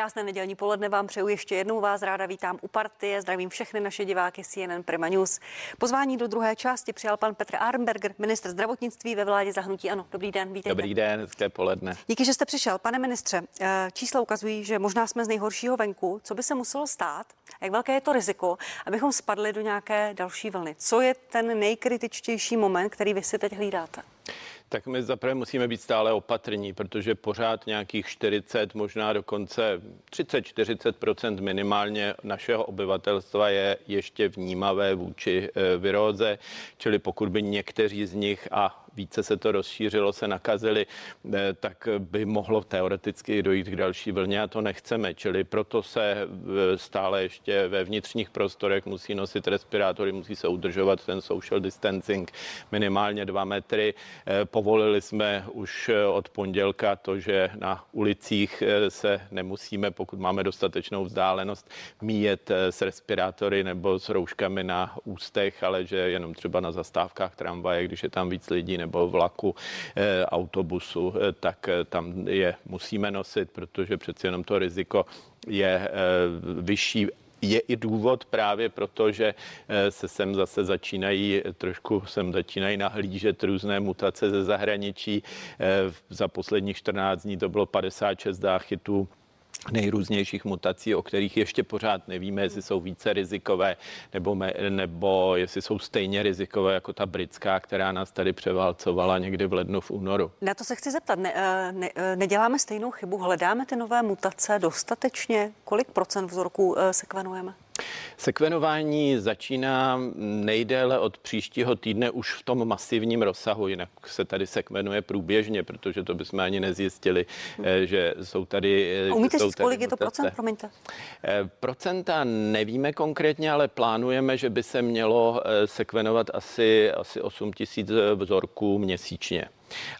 Krásné nedělní poledne vám přeju ještě jednou vás ráda vítám u partie. Zdravím všechny naše diváky CNN Prima News. Pozvání do druhé části přijal pan Petr Arnberger, ministr zdravotnictví ve vládě zahnutí. Ano, dobrý den, vítejte. Dobrý den, hezké poledne. Díky, že jste přišel. Pane ministře, eh, čísla ukazují, že možná jsme z nejhoršího venku. Co by se muselo stát? Jak velké je to riziko, abychom spadli do nějaké další vlny? Co je ten nejkritičtější moment, který vy si teď hlídáte? Tak my zaprvé musíme být stále opatrní, protože pořád nějakých 40, možná dokonce 30-40% minimálně našeho obyvatelstva je ještě vnímavé vůči eh, viróze, čili pokud by někteří z nich a více se to rozšířilo, se nakazili, eh, tak by mohlo teoreticky dojít k další vlně a to nechceme. Čili proto se eh, stále ještě ve vnitřních prostorech musí nosit respirátory, musí se udržovat ten social distancing minimálně dva metry. Eh, povolili jsme už od pondělka to, že na ulicích se nemusíme, pokud máme dostatečnou vzdálenost, míjet s respirátory nebo s rouškami na ústech, ale že jenom třeba na zastávkách tramvaje, když je tam víc lidí nebo vlaku, eh, autobusu, eh, tak eh, tam je musíme nosit, protože přeci jenom to riziko je vyšší je i důvod právě proto, že se sem zase začínají, trošku sem začínají nahlížet různé mutace ze zahraničí. Za posledních 14 dní to bylo 56 záchytů nejrůznějších mutací, o kterých ještě pořád nevíme, jestli jsou více rizikové nebo, me, nebo jestli jsou stejně rizikové jako ta britská, která nás tady převálcovala někdy v lednu, v únoru. Na to se chci zeptat. Ne, eh, ne, eh, neděláme stejnou chybu? Hledáme ty nové mutace dostatečně? Kolik procent vzorků eh, sekvenujeme? Sekvenování začíná nejdéle od příštího týdne už v tom masivním rozsahu, jinak se tady sekvenuje průběžně, protože to bychom ani nezjistili, eh, že jsou tady. Eh, umíte říct, kolik je to procent, promiňte? Eh, procenta nevíme konkrétně, ale plánujeme, že by se mělo sekvenovat asi, asi 8 tisíc vzorků měsíčně.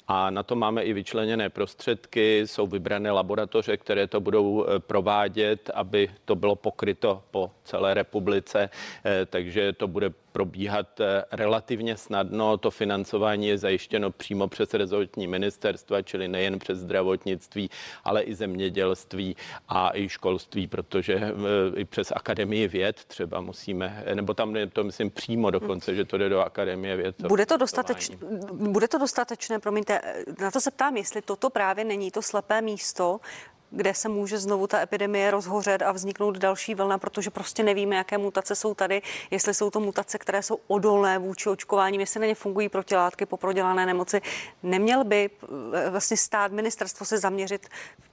A na to máme i vyčleněné prostředky, jsou vybrané laboratoře, které to budou eh, provádět, aby to bylo pokryto po celé republice, eh, takže to bude probíhat eh, relativně snadno. To financování je zajištěno přímo přes rezortní ministerstva, čili nejen přes zdravotnictví, ale i zemědělství a i školství, protože i přes Akademii věd třeba musíme, nebo tam to myslím přímo dokonce, že to jde do Akademie věd. Bude to, dostateč, bude to dostatečné, promiňte, na to se ptám, jestli toto právě není to slepé místo, kde se může znovu ta epidemie rozhořet a vzniknout další vlna, protože prostě nevíme, jaké mutace jsou tady, jestli jsou to mutace, které jsou odolné vůči očkování, jestli na ně fungují protilátky po prodělané nemoci. Neměl by eh, vlastně stát ministerstvo se zaměřit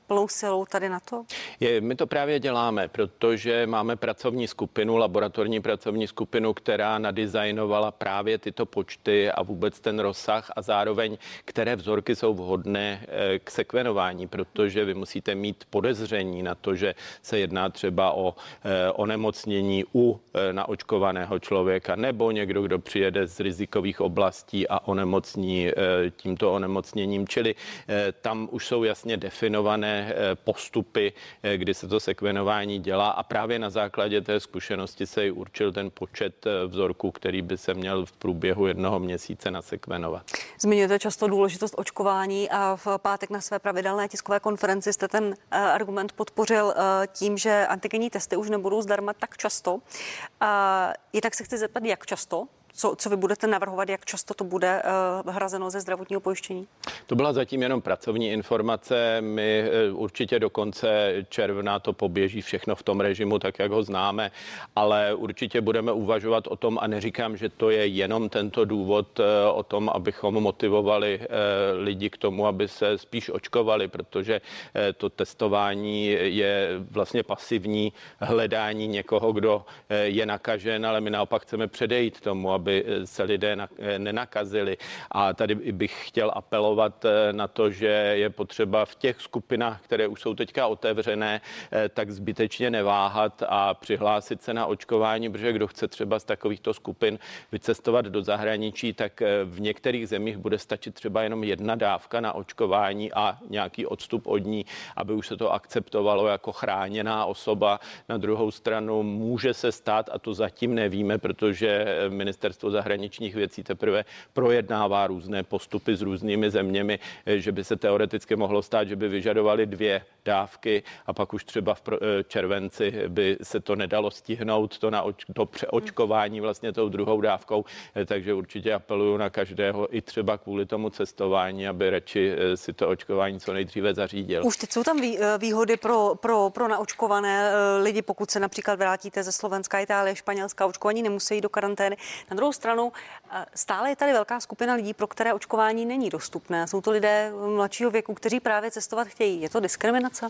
plnou silou tady na to? Je, my to právě děláme, protože máme pracovní skupinu, laboratorní pracovní skupinu, která nadizajnovala právě tyto počty a vůbec ten rozsah a zároveň, které vzorky jsou vhodné eh, k sekvenování, protože vy musíte mít podezření na to, že se jedná třeba o eh, onemocnění u eh, naočkovaného člověka nebo někdo, kdo přijede z rizikových oblastí a onemocní tímto onemocněním. Čili tam už jsou jasně definované Eh, postupy, eh, kdy se to sekvenování dělá a právě na základě té zkušenosti se i určil ten počet eh, vzorků, který by se měl v průběhu jednoho měsíce nasekvenovat. Zmiňujete často důležitost očkování a v pátek na své pravidelné tiskové konferenci jste ten argument podpořil tím, že antigenní testy už nebudou zdarma tak často. Tak se chci zeptat, jak často co, co vy budete navrhovat, jak často to bude uh, hrazeno ze zdravotního pojištění? To byla zatím jenom pracovní informace. My uh, určitě do konce června to poběží všechno v tom režimu, tak jak ho známe, ale určitě budeme uvažovat o tom a neříkám, že to je jenom tento důvod uh, o tom, abychom motivovali lidi k tomu, aby se spíš očkovali, protože to testování je vlastně pasivní hledání někoho, kdo je nakažen, ale my naopak chceme předejít tomu, aby aby se lidé nenakazili. A tady bych chtěl apelovat eh, na to, že je potřeba v těch skupinách, které už jsou teďka otevřené, eh, tak zbytečně neváhat a přihlásit se na očkování, protože kdo chce třeba z takovýchto skupin vycestovat do zahraničí, tak eh, v některých zemích bude stačit třeba jenom jedna dávka na očkování a nějaký odstup od ní, aby už se to akceptovalo jako chráněná osoba. Na druhou stranu může se stát, a to zatím nevíme, protože ministerstvo ministerstvo zahraničních věcí teprve projednává různé postupy s různými zeměmi vakcínemi, že by se teoreticky mohlo stát, že by vyžadovali dvě dávky a pak už třeba v červenci by se to nedalo stihnout, to, na oč, to přeočkování vlastně tou druhou dávkou, takže určitě apeluju na každého i třeba kvůli tomu cestování, aby radši si to očkování co nejdříve zařídil. Už teď jsou tam výhody pro, pro, pro naočkované lidi, pokud se například vrátíte ze Slovenska, Itálie, Španělska, očkování nemusí do karantény. Druhou stranu stále je tady velká skupina lidí, pro které očkování není dostupné. Jsou to lidé mladšího věku, kteří právě cestovat chtějí. Je to diskriminace?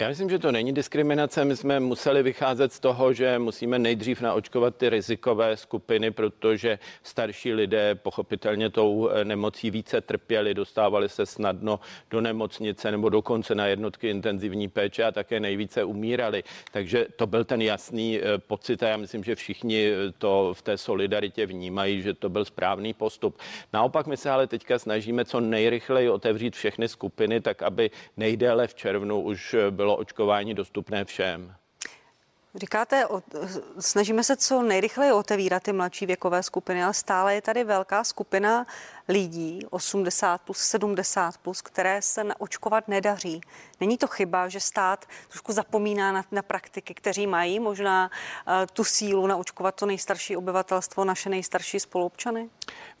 Já myslím, že to není diskriminace. My jsme museli vycházet z toho, že musíme nejdřív naočkovat ty rizikové skupiny, protože starší lidé pochopitelně tou eh, nemocí více trpěli, dostávali se snadno do nemocnice nebo dokonce na jednotky intenzivní péče a také nejvíce umírali. Takže to byl ten jasný eh, pocit a já myslím, že všichni eh, to v té solidaritě vnímají, že to byl správný postup. Naopak my se ale teďka snažíme co nejrychleji otevřít všechny skupiny, tak aby nejdéle v červnu už bylo očkování dostupné všem. Říkáte, snažíme se co nejrychleji otevírat ty mladší věkové skupiny, ale stále je tady velká skupina lidí, 80 plus, 70 plus, které se naočkovat nedaří. Není to chyba, že stát trošku zapomíná na, na praktiky, kteří mají možná uh, tu sílu naočkovat to nejstarší obyvatelstvo, naše nejstarší spoluobčany?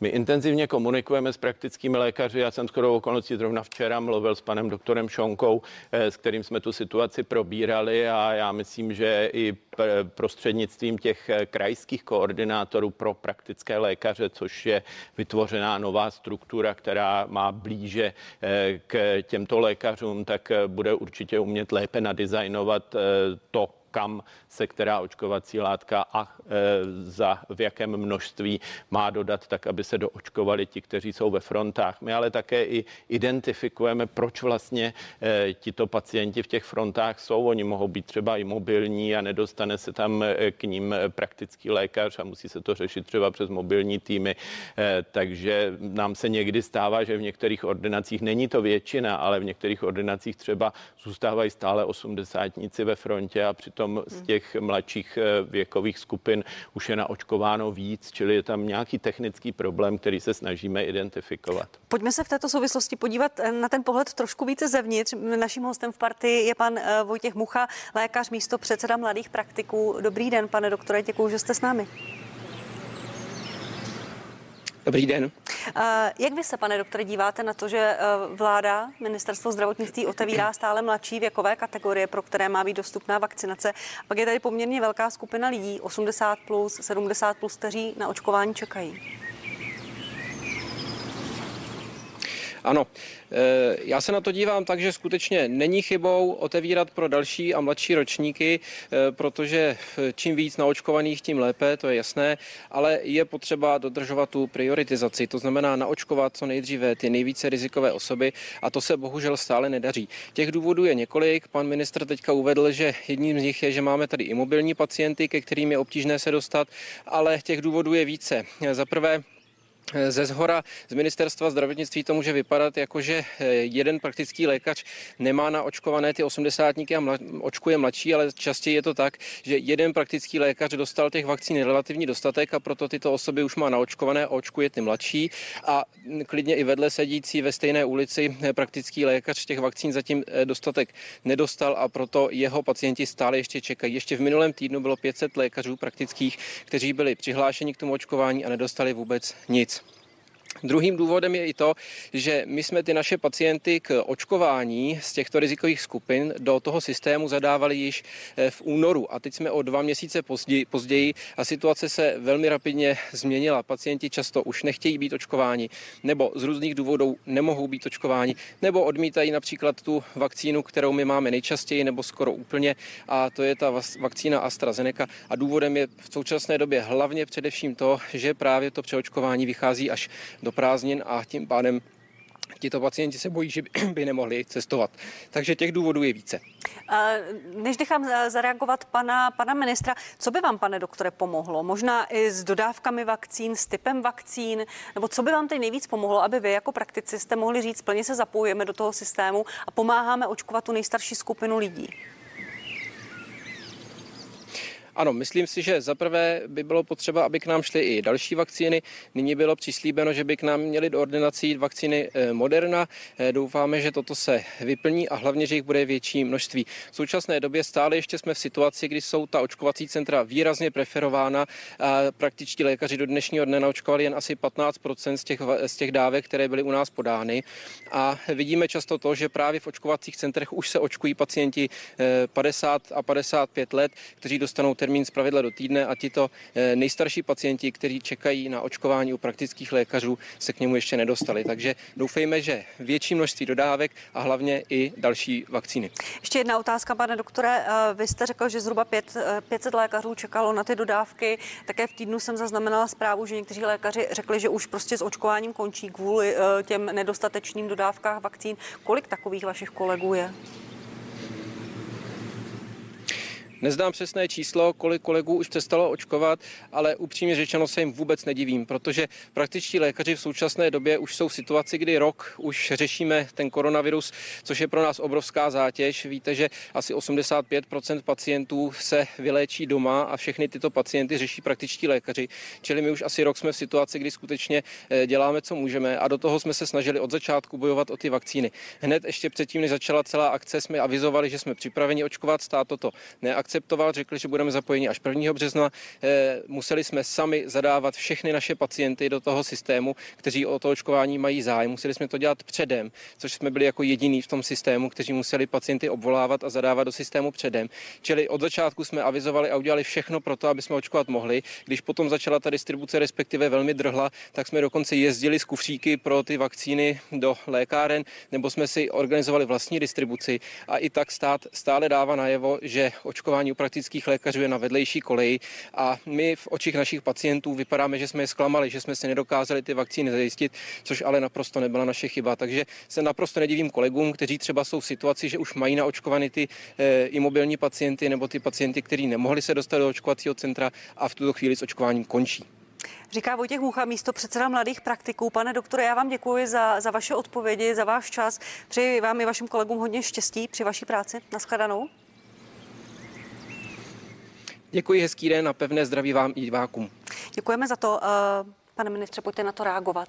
My intenzivně komunikujeme s praktickými lékaři. Já jsem skoro okolností zrovna včera mluvil s panem doktorem Šonkou, eh, s kterým jsme tu situaci probírali a já myslím, že i prostřednictvím těch eh, krajských koordinátorů pro praktické lékaře, což je vytvořená nová struktura, která má blíže eh, k těmto lékařům, tak bude určitě umět lépe nadizajnovat to, kam se která očkovací látka a e, za v jakém množství má dodat, tak aby se doočkovali ti, kteří jsou ve frontách. My ale také i identifikujeme, proč vlastně e, tito pacienti v těch frontách jsou. Oni mohou být třeba i mobilní a nedostane se tam e, k ním praktický lékař a musí se to řešit třeba přes mobilní týmy. Takže nám se někdy stává, že v některých ordinacích není to většina, ale v některých ordinacích třeba zůstávají stále osmdesátníci ve frontě a přitom z těch těch mladších eh, věkových skupin už je naočkováno víc, čili je tam nějaký technický problém, který se snažíme identifikovat. Pojďme se v této souvislosti podívat eh, na ten pohled trošku více zevnitř. Naším hostem v partii je pan eh, Vojtěch Mucha, lékař místo předseda mladých praktiků. Dobrý den, pane doktore, děkuji, že jste s námi. Dobrý den. Jak vy se, pane doktore, díváte na to, že eh, vláda, ministerstvo zdravotnictví otevírá stále mladší věkové kategorie, pro které má být dostupná vakcinace? Pak je tady poměrně velká skupina lidí, 80 plus, 70 plus, kteří na očkování čekají. Ano, eh, já se na to dívám tak, že skutečně není chybou otevírat pro další a mladší ročníky, eh, protože čím víc naočkovaných, tím lépe, to je jasné, ale je potřeba dodržovat tu prioritizaci, to znamená naočkovat co nejdříve ty nejvíce rizikové osoby a to se bohužel stále nedaří. Těch důvodů je několik. Pan ministr teďka uvedl, že jedním z nich je, že máme tady i mobilní pacienty, ke kterým je obtížné se dostat, ale těch důvodů je více. Za prvé, ze zhora z ministerstva zdravotnictví to může vypadat jako, že eh, jeden praktický lékař nemá na očkované ty osmdesátníky a mla, očkuje mladší, ale častěji je to tak, že jeden praktický lékař dostal těch vakcín relativní dostatek a proto tyto osoby už má naočkované a očkuje ty mladší a klidně i vedle sedící ve stejné ulici eh, praktický lékař těch vakcín zatím eh, dostatek nedostal a proto jeho pacienti stále ještě čekají. Ještě v minulém týdnu bylo 500 lékařů praktických, kteří byli přihlášeni k tomu očkování a nedostali vůbec nic. Druhým důvodem je i to, že my jsme ty naše pacienty k očkování z těchto rizikových skupin do toho systému zadávali již eh, v únoru a teď jsme o dva měsíce později, později a situace se velmi rapidně změnila. Pacienti často už nechtějí být očkováni nebo z různých důvodů nemohou být očkováni nebo odmítají například tu vakcínu, kterou my máme nejčastěji nebo skoro úplně a to je ta vakcína AstraZeneca a důvodem je v současné době hlavně především to, že právě to přeočkování vychází až do prázdnin a tím pádem tito pacienti se bojí, že by nemohli cestovat. Takže těch důvodů je více. Než nechám zareagovat pana, pana ministra, co by vám, pane doktore, pomohlo? Možná i s dodávkami vakcín, s typem vakcín, nebo co by vám teď nejvíc pomohlo, aby vy jako praktici jste mohli říct, plně se zapojujeme do toho systému a pomáháme očkovat tu nejstarší skupinu lidí? Ano, myslím si, že zaprvé by bylo potřeba, aby k nám šly i další vakcíny. Nyní bylo přislíbeno, že by k nám měly do ordinací vakcíny eh, Moderna. Eh, doufáme, že toto se vyplní a hlavně, že jich bude větší množství. V současné době stále ještě jsme v situaci, kdy jsou ta očkovací centra výrazně preferována. Praktičtí lékaři do dnešního dne naočkovali jen asi 15 z těch, z těch dávek, které byly u nás podány. A vidíme často to, že právě v očkovacích centrech už se očkují pacienti 50 a 55 let, kteří dostanou termín pravidla do týdne a tito eh, nejstarší pacienti, kteří čekají na očkování u praktických lékařů, se k němu ještě nedostali. Takže doufejme, že větší množství dodávek a hlavně i další vakcíny. Ještě jedna otázka, pane doktore. Eh, vy jste řekl, že zhruba 5, 500 eh, lékařů čekalo na ty dodávky. Také v týdnu jsem zaznamenala zprávu, že někteří lékaři řekli, že už prostě s očkováním končí kvůli těm nedostatečným dodávkách vakcín. Kolik takových vašich kolegů je? Neznám přesné číslo, kolik kolegů už přestalo očkovat, ale upřímně řečeno se jim vůbec nedivím, protože praktičtí lékaři v současné době už jsou v situaci, kdy rok už řešíme ten koronavirus, což je pro nás obrovská zátěž. Víte, že asi 85% pacientů se vyléčí doma a všechny tyto pacienty řeší praktičtí lékaři. Čili my už asi rok jsme v situaci, kdy skutečně eh, děláme, co můžeme a do toho jsme se snažili od začátku bojovat o ty vakcíny. Hned ještě předtím, než začala celá akce, jsme avizovali, že jsme připraveni očkovat, stát toto neakceptoval akceptoval, řekli, že budeme zapojeni až 1. března. Eh, museli jsme sami zadávat všechny naše pacienty do toho systému, kteří o to očkování mají zájem. Museli jsme to dělat předem, což jsme byli jako jediní v tom systému, kteří museli pacienty obvolávat a zadávat do systému předem. Čili od začátku jsme avizovali a udělali všechno pro to, aby jsme očkovat mohli. Když potom začala ta distribuce, respektive velmi drhla, tak jsme dokonce jezdili z kufříky pro ty vakcíny do lékáren, nebo jsme si organizovali vlastní distribuci a i tak stát stále dává najevo, že očkování očkování u praktických lékařů je na vedlejší koleji a my v očích našich pacientů vypadáme, že jsme je zklamali, že jsme si nedokázali ty vakcíny zajistit, což ale naprosto nebyla naše chyba. Takže se naprosto nedivím kolegům, kteří třeba jsou v situaci, že už mají naočkovaný ty e, imobilní pacienty nebo ty pacienty, kteří nemohli se dostat do očkovacího centra a v tuto chvíli s očkováním končí. Říká Vojtěch Mucha, místo předseda mladých praktiků. Pane doktore, já vám děkuji za, za vaše odpovědi, za váš čas. Přeji vám i vašim kolegům hodně štěstí při vaší práci. Naschledanou. Děkuji, hezký den a pevné zdraví vám i divákům. Děkujeme za to. Eh, pane ministře, pojďte na to reagovat.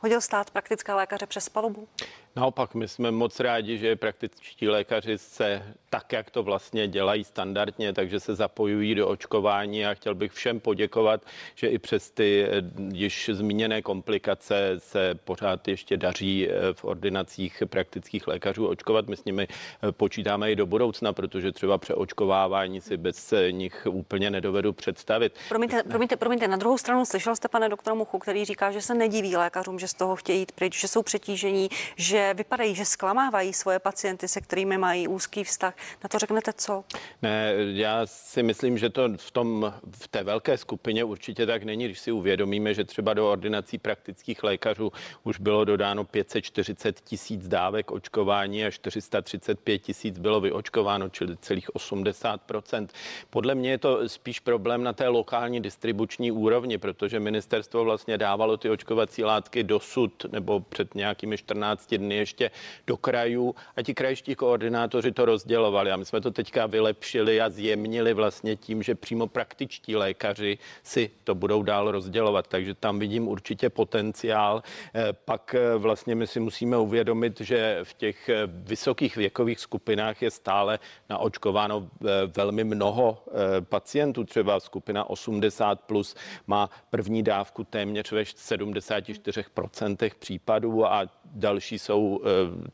Hodil stát praktická lékaře přes palubu? Naopak, my jsme moc rádi, že praktičtí lékaři se tak, jak to vlastně dělají standardně, takže se zapojují do očkování a chtěl bych všem poděkovat, že i přes ty eh, již zmíněné komplikace se pořád ještě daří eh, v ordinacích praktických lékařů očkovat. My s nimi eh, počítáme i do budoucna, protože třeba přeočkovávání si bez nich úplně nedovedu představit. Promiňte, promiňte, promiňte, na druhou stranu slyšel jste pane doktora Muchu, který říká, že se nediví lékařům, že z toho chtějí jít pryč, že jsou přetížení, že vypadají, že zklamávají svoje pacienty, se kterými mají úzký vztah. Na to řeknete co? Ne, já si myslím, že to v, tom, v té velké skupině určitě tak není, když si uvědomíme, že třeba do ordinací praktických lékařů už bylo dodáno 540 tisíc dávek očkování a 435 tisíc bylo vyočkováno, čili celých 80% Podle mě je to spíš problém na té lokální distribuční úrovni, protože ministerstvo vlastně dávalo ty očkovací látky dosud nebo před nějakými 14 dny ještě do krajů a ti krajští koordinátoři to rozdělovali. A my jsme to teďka vylepšili a zjemnili vlastně tím, že přímo praktičtí lékaři si to budou dál rozdělovat. Takže tam vidím určitě potenciál. Eh, pak eh, vlastně my si musíme uvědomit, že v těch eh, vysokých věkových skupinách je stále naočkováno velmi mnoho pacientů. Třeba skupina 80 plus má první dávku téměř ve 74% případů a další jsou eh,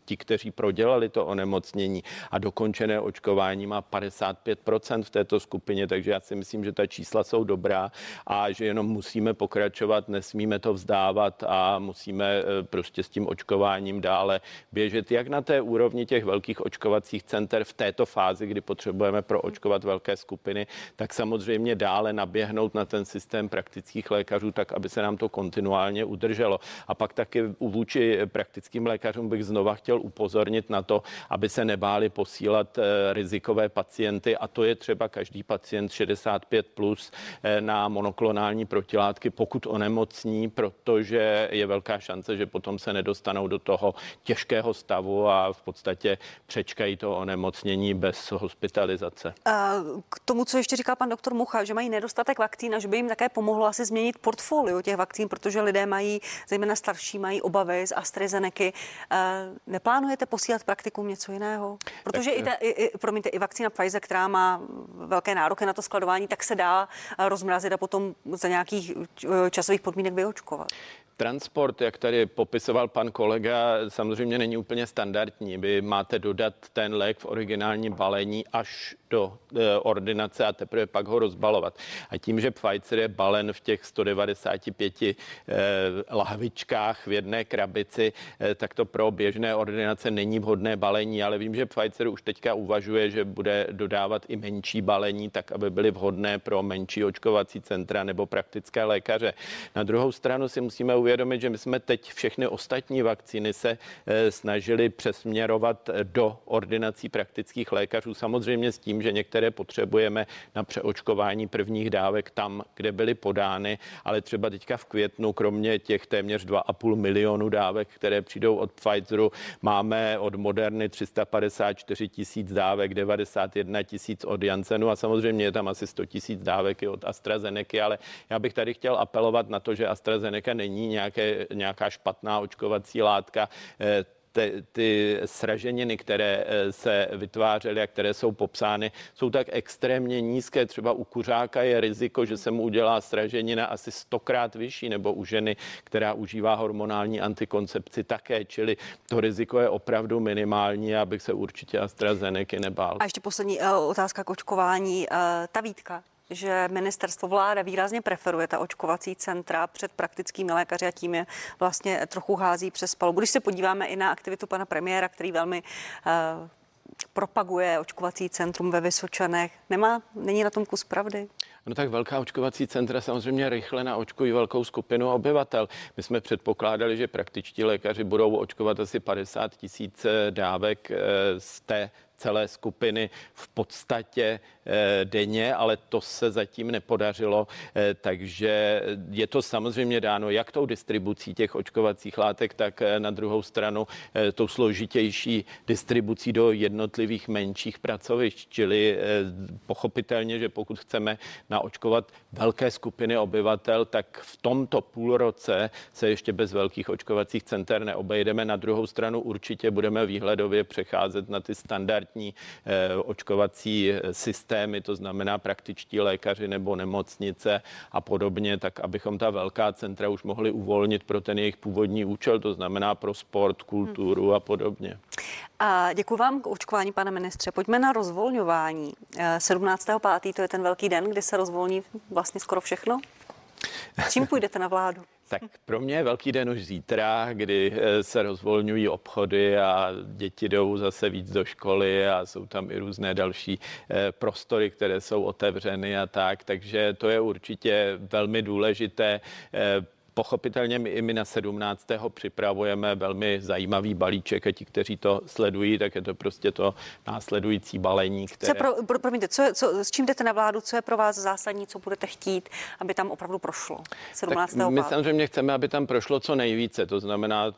ti, kteří prodělali to onemocnění a dokončené očkování má 55% v této skupině, takže já si myslím, že ta čísla jsou dobrá a že jenom musíme pokračovat, nesmíme to vzdávat a musíme eh, prostě s tím očkováním dále běžet, jak na té úrovni těch velkých očkovacích center v této fázi, kdy potřebujeme proočkovat velké skupiny, tak samozřejmě dále naběhnout na ten systém praktických lékařů, tak aby se nám to kontinuálně udrželo. A pak taky vůči lékařům bych znova chtěl upozornit na to, aby se nebáli posílat rizikové pacienty a to je třeba každý pacient 65 plus na monoklonální protilátky, pokud onemocní, protože je velká šance, že potom se nedostanou do toho těžkého stavu a v podstatě přečkají to onemocnění bez hospitalizace. K tomu, co ještě říkal pan doktor Mucha, že mají nedostatek vakcín a že by jim také pomohlo asi změnit portfolio těch vakcín, protože lidé mají, zejména starší, mají obavy z AstraZeneca. Neplánujete posílat praktikům něco jiného? Protože tak, i, ta, i, i, promiňte, i vakcína Pfizer, která má velké nároky na to skladování, tak se dá rozmrazit a potom za nějakých časových podmínek vyočkovat. Transport, jak tady popisoval pan kolega, samozřejmě není úplně standardní. Vy máte dodat ten lék v originálním balení až do e, ordinace a teprve pak ho rozbalovat. A tím, že Pfizer je balen v těch 195 e, lahvičkách v jedné krabici, e, tak to pro běžné ordinace není vhodné balení, ale vím, že Pfizer už teďka uvažuje, že bude dodávat i menší balení, tak aby byly vhodné pro menší očkovací centra nebo praktické lékaře. Na druhou stranu si musíme uvědomit, že my jsme teď všechny ostatní vakcíny se snažili přesměrovat do ordinací praktických lékařů, samozřejmě s tím, že některé potřebujeme na přeočkování prvních dávek tam, kde byly podány, ale třeba teďka v květnu, kromě těch téměř 2,5 milionu dávek, které přijdou od Pfizeru, máme od Moderny 354 tisíc dávek, 91 tisíc od Janssenu a samozřejmě je tam asi 100 tisíc dávek i od AstraZeneca, ale já bych tady chtěl apelovat na to, že AstraZeneca není nějaké, nějaká špatná očkovací látka. Eh, ty, ty sraženiny, které eh, se vytvářely a které jsou popsány, jsou tak extrémně nízké. Třeba u kuřáka je riziko, že se mu udělá sraženina asi stokrát vyšší, nebo u ženy, která užívá hormonální antikoncepci také. Čili to riziko je opravdu minimální, abych se určitě AstraZeneca nebál. A ještě poslední eh, otázka k očkování. Eh, ta výtka, že ministerstvo vláda výrazně preferuje ta očkovací centra před praktickými lékaři a tím je vlastně trochu hází přes palubu. Když se podíváme i na aktivitu pana premiéra, který velmi uh, propaguje očkovací centrum ve Vysočanech. Nemá, není na tom kus pravdy? No tak velká očkovací centra samozřejmě rychle naočkují velkou skupinu obyvatel. My jsme předpokládali, že praktičtí lékaři budou očkovat asi 50 tisíc dávek eh, z té celé skupiny v podstatě eh, denně, ale to se zatím nepodařilo, eh, takže je to samozřejmě dáno jak tou distribucí těch očkovacích látek, tak eh, na druhou stranu tou složitější distribucí do jednotlivých menších pracovišť, čili pochopitelně, že pokud chceme naočkovat velké skupiny obyvatel, tak v tomto půlroce se ještě bez velkých očkovacích center neobejdeme. Na druhou stranu určitě budeme výhledově přecházet na ty standardní standardní eh, očkovací eh, systémy, to znamená praktičtí lékaři nebo nemocnice a podobně, tak abychom ta velká centra už mohli uvolnit pro ten jejich původní účel, to znamená pro sport, kulturu a podobně. A děkuji vám k očkování, pane ministře. Pojďme na rozvolňování. 17.5. Eh, to je ten velký den, kdy se rozvolní vlastně skoro všechno. Čím půjdete na vládu? Tak pro mě je velký den už zítra, kdy eh, se rozvolňují obchody a děti jdou zase víc do školy a jsou tam i různé další eh, prostory, které jsou otevřeny a tak. Takže to je určitě velmi důležité eh, Pochopitelně my i my na 17. připravujeme velmi zajímavý balíček a ti, kteří to sledují, tak je to prostě to následující balení, které... Co pro, pro, promiňte, co, co, s čím jdete na vládu, co je pro vás zásadní, co budete chtít, aby tam opravdu prošlo 17. Tak my samozřejmě chceme, aby tam prošlo co nejvíce, to znamená uh,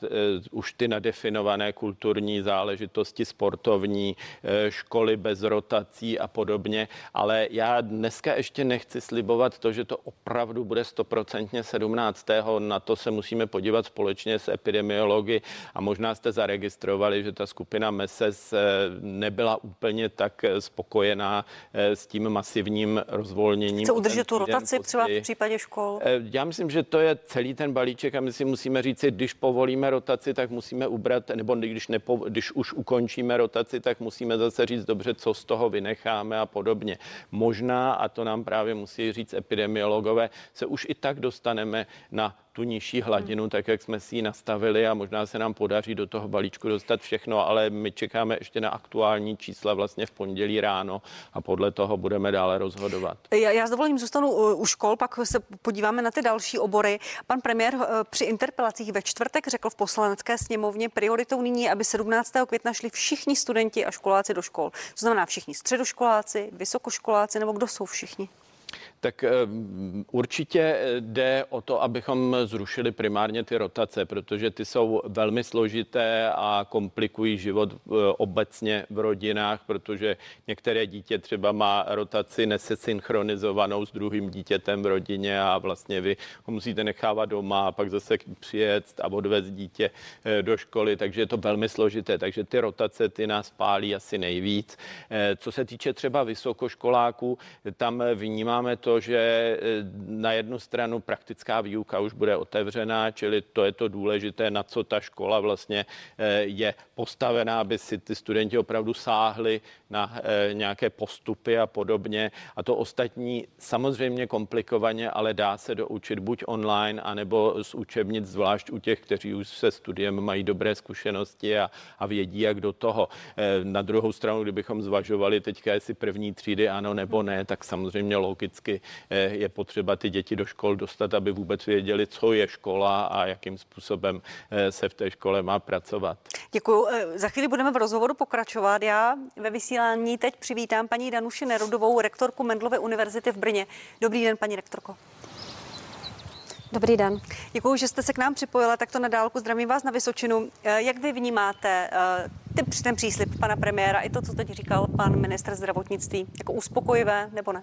už ty nadefinované kulturní záležitosti, sportovní, uh, školy bez rotací a podobně, ale já dneska ještě nechci slibovat to, že to opravdu bude stoprocentně 17 na to se musíme podívat společně s epidemiology a možná jste zaregistrovali, že ta skupina MESES eh, nebyla úplně tak eh, spokojená eh, s tím masivním rozvolněním. Chce udržet tu rotaci třeba v případě škol? Já myslím, že to je celý ten balíček a my si musíme říct, když povolíme rotaci, tak musíme ubrat, nebo když, nepo, když už ukončíme rotaci, tak musíme zase říct dobře, co z toho vynecháme a podobně. Možná, a to nám právě musí říct epidemiologové, se už i tak dostaneme na tu nižší hladinu, tak jak jsme si ji nastavili a možná se nám podaří do toho balíčku dostat všechno, ale my čekáme ještě na aktuální čísla vlastně v pondělí ráno a podle toho budeme dále rozhodovat. Já, já s dovolením zůstanu u škol, pak se podíváme na ty další obory. Pan premiér eh, při interpelacích ve čtvrtek řekl v poslanecké sněmovně, prioritou nyní, aby 17. května šli všichni studenti a školáci do škol. To znamená všichni středoškoláci, vysokoškoláci nebo kdo jsou všichni? Tak eh, určitě jde o to, abychom zrušili primárně ty rotace, protože ty jsou velmi složité a komplikují život eh, obecně v rodinách, protože některé dítě třeba má rotaci nesynchronizovanou s druhým dítětem v rodině a vlastně vy ho musíte nechávat doma a pak zase přijet a odvést dítě eh, do školy, takže je to velmi složité. Takže ty rotace ty nás pálí asi nejvíc. Co se týče třeba vysokoškoláků, tam vnímáme to, že eh, na jednu stranu praktická výuka už bude otevřená, čili to je to důležité, na co ta škola vlastně eh, je postavená, aby si ty studenti opravdu sáhli na eh, nějaké postupy a podobně. A to ostatní samozřejmě komplikovaně, ale dá se doučit buď online, anebo z učebnic, zvlášť u těch, kteří už se studiem mají dobré zkušenosti a, a vědí, jak do toho. Na druhou stranu, kdybychom zvažovali teďka, jestli první třídy ano nebo ne, tak samozřejmě logicky Eh, je potřeba ty děti do škol dostat, aby vůbec věděli, co je škola a jakým způsobem eh, se v té škole má pracovat. Děkuji. Eh, za chvíli budeme v rozhovoru pokračovat. Já ve vysílání teď přivítám paní Danuši Nerudovou, rektorku Mendlovy univerzity v Brně. Dobrý den, paní rektorko. Dobrý den. Děkuji, že jste se k nám připojila takto na dálku. Zdravím vás na Vysočinu. Jak vy vnímáte ty, ten příslip pana premiéra i to, co teď říkal pan ministr zdravotnictví, jako uspokojivé nebo ne?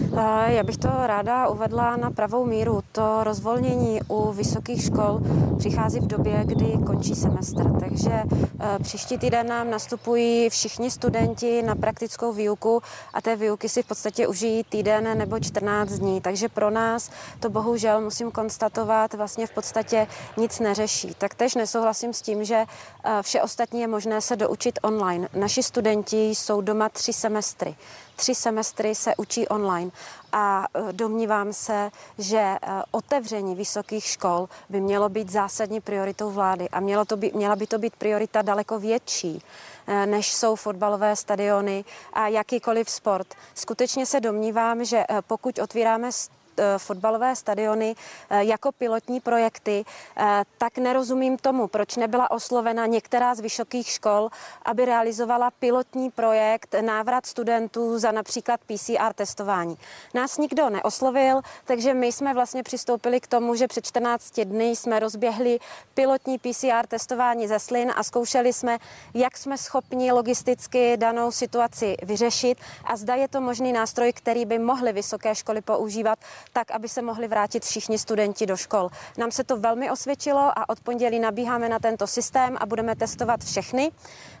Já bych to ráda uvedla na pravou míru. To rozvolnění u vysokých škol přichází v době, kdy končí semestr. Takže eh, příští týden nám nastupují všichni studenti na praktickou výuku a té výuky si v podstatě užijí týden nebo 14 dní. Takže pro nás to bohužel musím konstatovat vlastně v podstatě nic neřeší. Tak tež nesouhlasím s tím, že eh, vše ostatní je možné se doučit online. Naši studenti jsou doma tři semestry tři semestry se učí online a e, domnívám se, že e, otevření vysokých škol by mělo být zásadní prioritou vlády a mělo to by, měla by to být priorita daleko větší e, než jsou fotbalové stadiony a jakýkoliv sport. Skutečně se domnívám, že pokud otvíráme Eh, fotbalové stadiony eh, jako pilotní projekty, eh, tak nerozumím tomu, proč nebyla oslovena některá z vysokých škol, aby realizovala pilotní projekt návrat studentů za například PCR testování. Nás nikdo neoslovil, takže my jsme vlastně přistoupili k tomu, že před 14 dny jsme rozběhli pilotní PCR testování ze slin a zkoušeli jsme, jak jsme schopni logisticky danou situaci vyřešit a zda je to možný nástroj, který by mohly vysoké školy používat tak aby se mohli vrátit všichni studenti do škol. Nám se to velmi osvědčilo a od pondělí nabíháme na tento systém a budeme testovat všechny,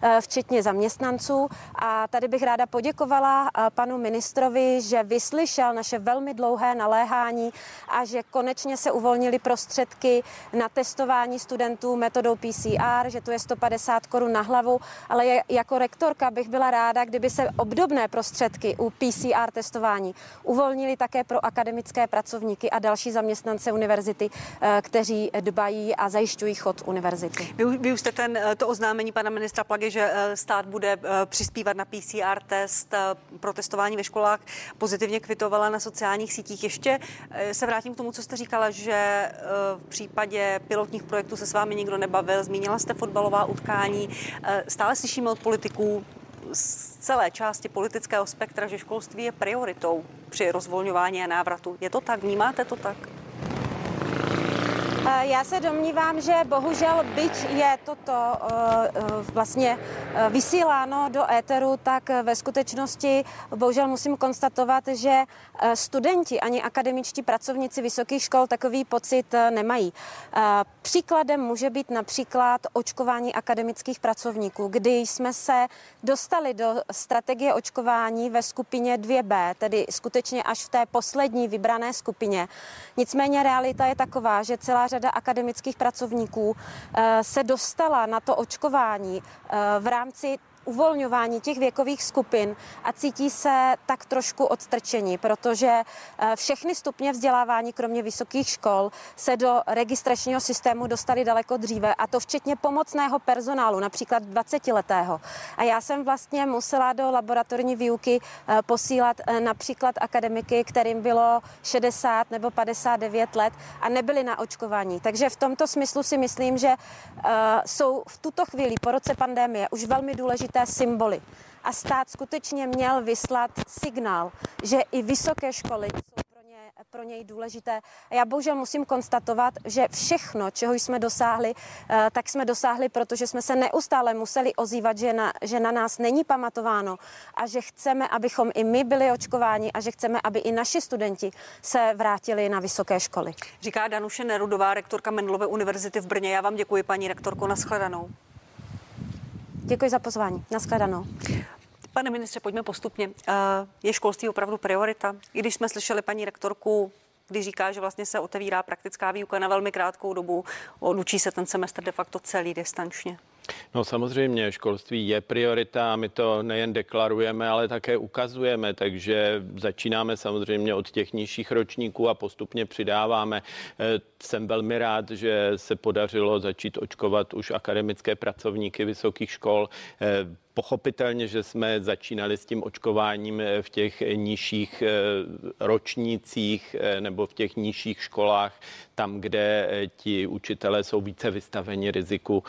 eh, včetně zaměstnanců. A tady bych ráda poděkovala eh, panu ministrovi, že vyslyšel naše velmi dlouhé naléhání a že konečně se uvolnili prostředky na testování studentů metodou PCR, že to je 150 korun na hlavu, ale jako rektorka bych byla ráda, kdyby se obdobné prostředky u PCR testování uvolnili také pro akademické pedagogické pracovníky a další zaměstnance univerzity, eh, kteří dbají a zajišťují chod univerzity. Vy, vy už jste ten, eh, to oznámení pana ministra Plagy, že eh, stát bude přispívat na PCR test pro testování ve školách, pozitivně kvitovala na sociálních sítích. Ještě se vrátím k tomu, co jste říkala, že v případě pilotních projektů se s vámi nikdo nebavil. Zmínila jste fotbalová utkání. Stále slyšíme od politiků, z celé části politického spektra, že školství je prioritou při rozvolňování a návratu. Je to tak? Vnímáte to tak? Eh, já se domnívám, že bohužel, byť je toto eh, eh, vlastně vysíláno do éteru, tak ve skutečnosti bohužel musím konstatovat, že studenti ani akademičtí pracovníci vysokých škol takový pocit nemají. Příkladem může být například očkování akademických pracovníků, kdy jsme se dostali do strategie očkování ve skupině 2B, tedy skutečně až v té poslední vybrané skupině. Nicméně realita je taková, že celá řada akademických pracovníků eh, se dostala na to očkování eh, v rámci uvolňování těch věkových skupin a cítí se tak trošku odstrčení, protože eh, všechny stupně vzdělávání, kromě vysokých škol, se do registračního systému dostali daleko dříve a to včetně pomocného personálu, například 20-letého. A já jsem vlastně musela do laboratorní výuky eh, posílat eh, například akademiky, kterým bylo 60 nebo 59 let a nebyli na očkování. Takže v tomto smyslu si myslím, že jsou v tuto chvíli po roce pandemie už velmi důležité symboly. A stát skutečně měl vyslat signál, že i vysoké školy jsou pro, ně, pro něj důležité. A já bohužel musím konstatovat, že všechno, čeho jsme dosáhli, eh, tak jsme dosáhli, protože jsme se neustále museli ozývat, že na, že na nás není pamatováno a že chceme, abychom i my byli očkováni a že chceme, aby i naši studenti se vrátili na vysoké školy. Říká Danuše Nerudová, rektorka Mendelové univerzity v Brně. Já vám děkuji, paní rektorko, nashledanou. Děkuji za pozvání. Naschledanou. Pane ministře, pojďme postupně. Eh, je školství opravdu priorita? I když jsme slyšeli paní rektorku když říká, že vlastně se otevírá praktická výuka na velmi krátkou dobu, odlučí se ten semestr de facto celý distančně. No samozřejmě, školství je priorita, my to nejen deklarujeme, ale také ukazujeme, takže začínáme samozřejmě od těch nižších ročníků a postupně přidáváme. Eh, jsem velmi rád, že se podařilo začít očkovat už akademické pracovníky vysokých škol. Eh, Pochopitelně, že jsme začínali s tím očkováním eh, v těch nižších eh, ročnících eh, nebo v těch nižších školách, tam, kde ti učitelé jsou více vystaveni riziku,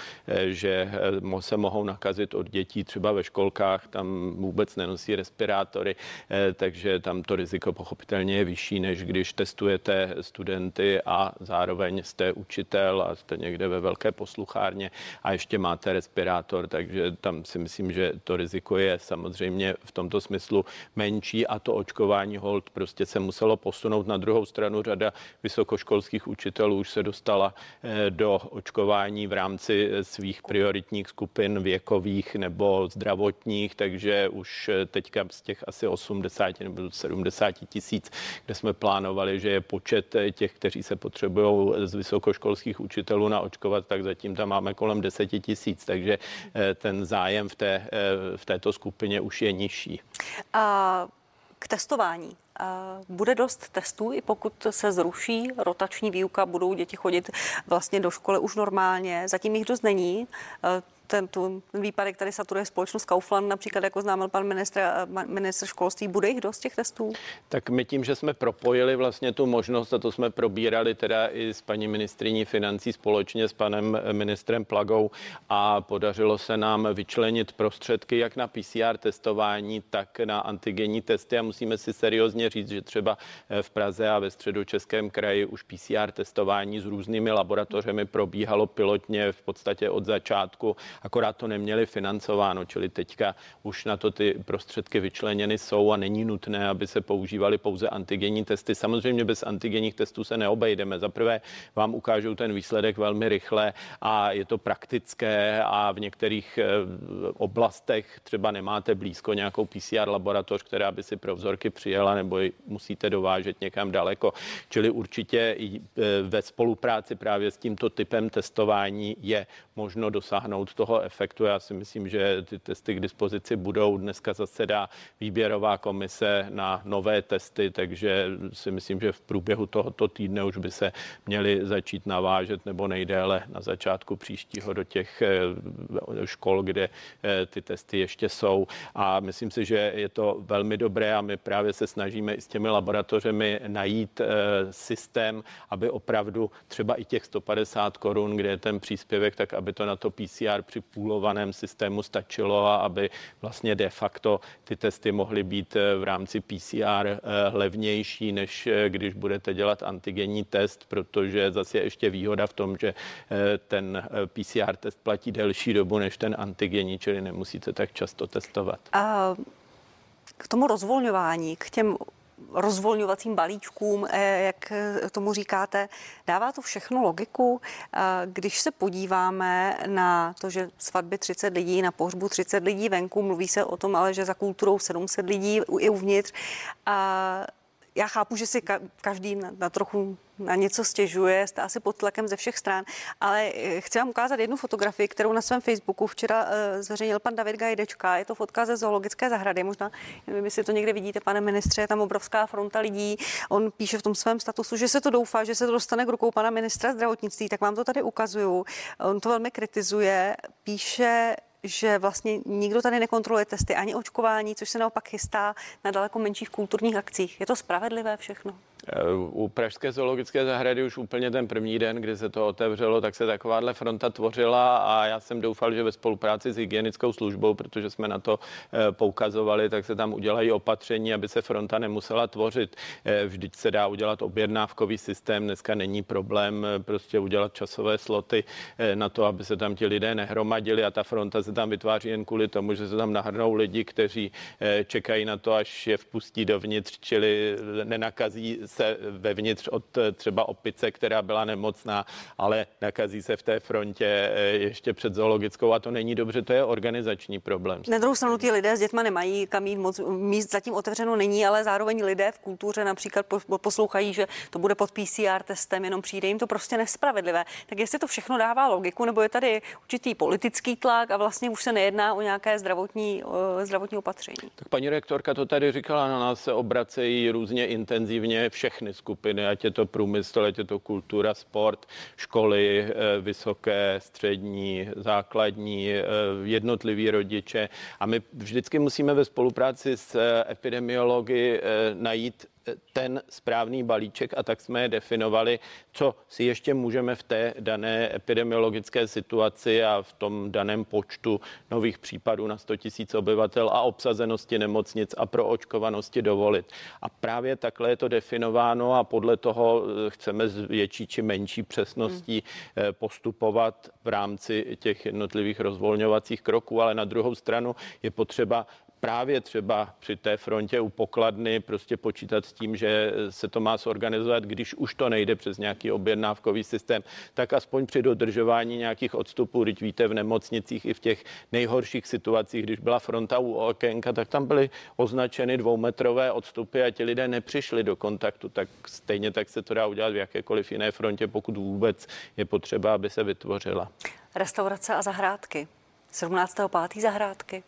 že se mohou nakazit od dětí třeba ve školkách, tam vůbec nenosí respirátory, takže tam to riziko pochopitelně je vyšší, než když testujete studenty a zároveň jste učitel a jste někde ve velké posluchárně a ještě máte respirátor, takže tam si myslím, že to riziko je samozřejmě v tomto smyslu menší a to očkování hold prostě se muselo posunout. Na druhou stranu řada vysokoškolských učitelů už se dostala eh, do očkování v rámci eh, svých prioritních skupin věkových nebo zdravotních, takže už eh, teďka z těch asi 80 nebo 70 tisíc, kde jsme plánovali, že je počet těch, kteří se potřebují z vysokoškolských učitelů na očkovat, tak zatím tam máme kolem 10 tisíc, takže ten zájem v té Eh, v této skupině už je nižší. A k testování. Bude dost testů, i pokud se zruší rotační výuka, budou děti chodit vlastně do školy už normálně. Zatím jich dost není ten, tu, ten výpadek tady saturuje společnost Kaufland, například jako známil pan ministr, ministr školství, bude jich dost těch testů? Tak my tím, že jsme propojili vlastně tu možnost, a to jsme probírali teda i s paní ministriní financí společně s panem ministrem Plagou a podařilo se nám vyčlenit prostředky jak na PCR testování, tak na antigenní testy. A musíme si seriózně říct, že třeba v Praze a ve středu Českém kraji už PCR testování s různými laboratořemi probíhalo pilotně v podstatě od začátku akorát to neměli financováno, čili teďka už na to ty prostředky vyčleněny jsou a není nutné, aby se používaly pouze antigenní testy. Samozřejmě bez antigenních testů se neobejdeme. Za prvé vám ukážou ten výsledek velmi rychle a je to praktické a v některých eh, oblastech třeba nemáte blízko nějakou PCR laboratoř, která by si pro vzorky přijela nebo musíte dovážet někam daleko. Čili určitě eh, ve spolupráci právě s tímto typem testování je možno dosáhnout toho efektu. Já si myslím, že ty testy k dispozici budou. Dneska zasedá výběrová komise na nové testy, takže si myslím, že v průběhu tohoto týdne už by se měly začít navážet nebo nejdéle na začátku příštího do těch eh, škol, kde eh, ty testy ještě jsou. A myslím si, že je to velmi dobré a my právě se snažíme i s těmi laboratořemi najít eh, systém, aby opravdu třeba i těch 150 korun, kde je ten příspěvek, tak aby to na to PCR při půlovaném systému stačilo aby vlastně de facto ty testy mohly být eh, v rámci PCR eh, levnější, než eh, když budete dělat antigenní test, protože zase je ještě výhoda v tom, že ten PCR test platí delší dobu než ten antigenní, čili nemusíte tak často testovat. A k tomu rozvolňování, k těm rozvolňovacím balíčkům, eh, jak tomu říkáte. Dává to všechno logiku. Eh, když se podíváme na to, že svatby 30 lidí, na pohřbu 30 lidí venku, mluví se o tom, ale že za kulturou 700 lidí i uvnitř. Já chápu, že si ka- každý na, na trochu na něco stěžuje, jste asi pod tlakem ze všech stran, ale eh, chci vám ukázat jednu fotografii, kterou na svém Facebooku včera uh, zveřejnil pan David Gajdečka. Je to fotka ze zoologické zahrady. Možná, nevím, jestli to někde vidíte, pane ministře, je tam obrovská fronta lidí. On píše v tom svém statusu, že se to doufá, že se to dostane k rukou pana ministra zdravotnictví, tak vám to tady ukazuju. On to velmi kritizuje. Píše, že vlastně nikdo tady nekontroluje testy ani očkování, což se naopak chystá na daleko menších kulturních akcích. Je to spravedlivé všechno? U Pražské zoologické zahrady už úplně ten první den, kdy se to otevřelo, tak se takováhle fronta tvořila a já jsem doufal, že ve spolupráci s hygienickou službou, protože jsme na to eh, poukazovali, tak se tam udělají opatření, aby se fronta nemusela tvořit. Eh, vždyť se dá udělat objednávkový systém, dneska není problém eh, prostě udělat časové sloty na to, aby se tam ti lidé nehromadili a ta fronta se tam vytváří jen kvůli tomu, že se tam nahrnou lidi, kteří čekají na to, až je vpustí dovnitř, čili nenakazí se vevnitř od eh, třeba opice, která byla nemocná, ale nakazí se v té frontě eh, ještě před zoologickou a to není dobře, to je organizační problém. Na druhou stranu ty lidé s dětma nemají kam jít moc, míst zatím otevřeno není, ale zároveň lidé v kultuře například poslouchají, že to bude pod PCR testem, jenom přijde jim to prostě nespravedlivé. Tak jestli to všechno dává logiku, nebo je tady určitý politický tlak a vlastně už se nejedná o nějaké zdravotní, o zdravotní opatření. Tak paní rektorka to tady říkala, na nás se obracejí různě intenzivně všechny skupiny, ať je to průmysl, ať je to kultura, sport, školy, eh, vysoké, střední, základní, eh, jednotliví rodiče. A my vždycky musíme ve spolupráci s eh, epidemiology najít ten správný balíček a tak jsme je definovali, co si ještě můžeme v té dané epidemiologické situaci a v tom daném počtu nových případů na 100 000 obyvatel a obsazenosti nemocnic a pro očkovanosti dovolit. A právě takhle je to definováno a podle toho eh, chceme s větší či menší přesností hmm. postupovat v rámci těch jednotlivých rozvolňovacích kroků, ale na druhou stranu je potřeba právě třeba při té frontě u pokladny prostě počítat s tím, že se to má zorganizovat, když už to nejde přes nějaký objednávkový systém, tak aspoň při dodržování nějakých odstupů, když víte, v nemocnicích i v těch nejhorších situacích, když byla fronta u okénka, tak tam byly označeny dvoumetrové odstupy a ti lidé nepřišli do kontaktu, tak stejně tak se to dá udělat v jakékoliv jiné frontě, pokud vůbec je potřeba, aby se vytvořila. Restaurace a zahrádky. 17.5. zahrádky.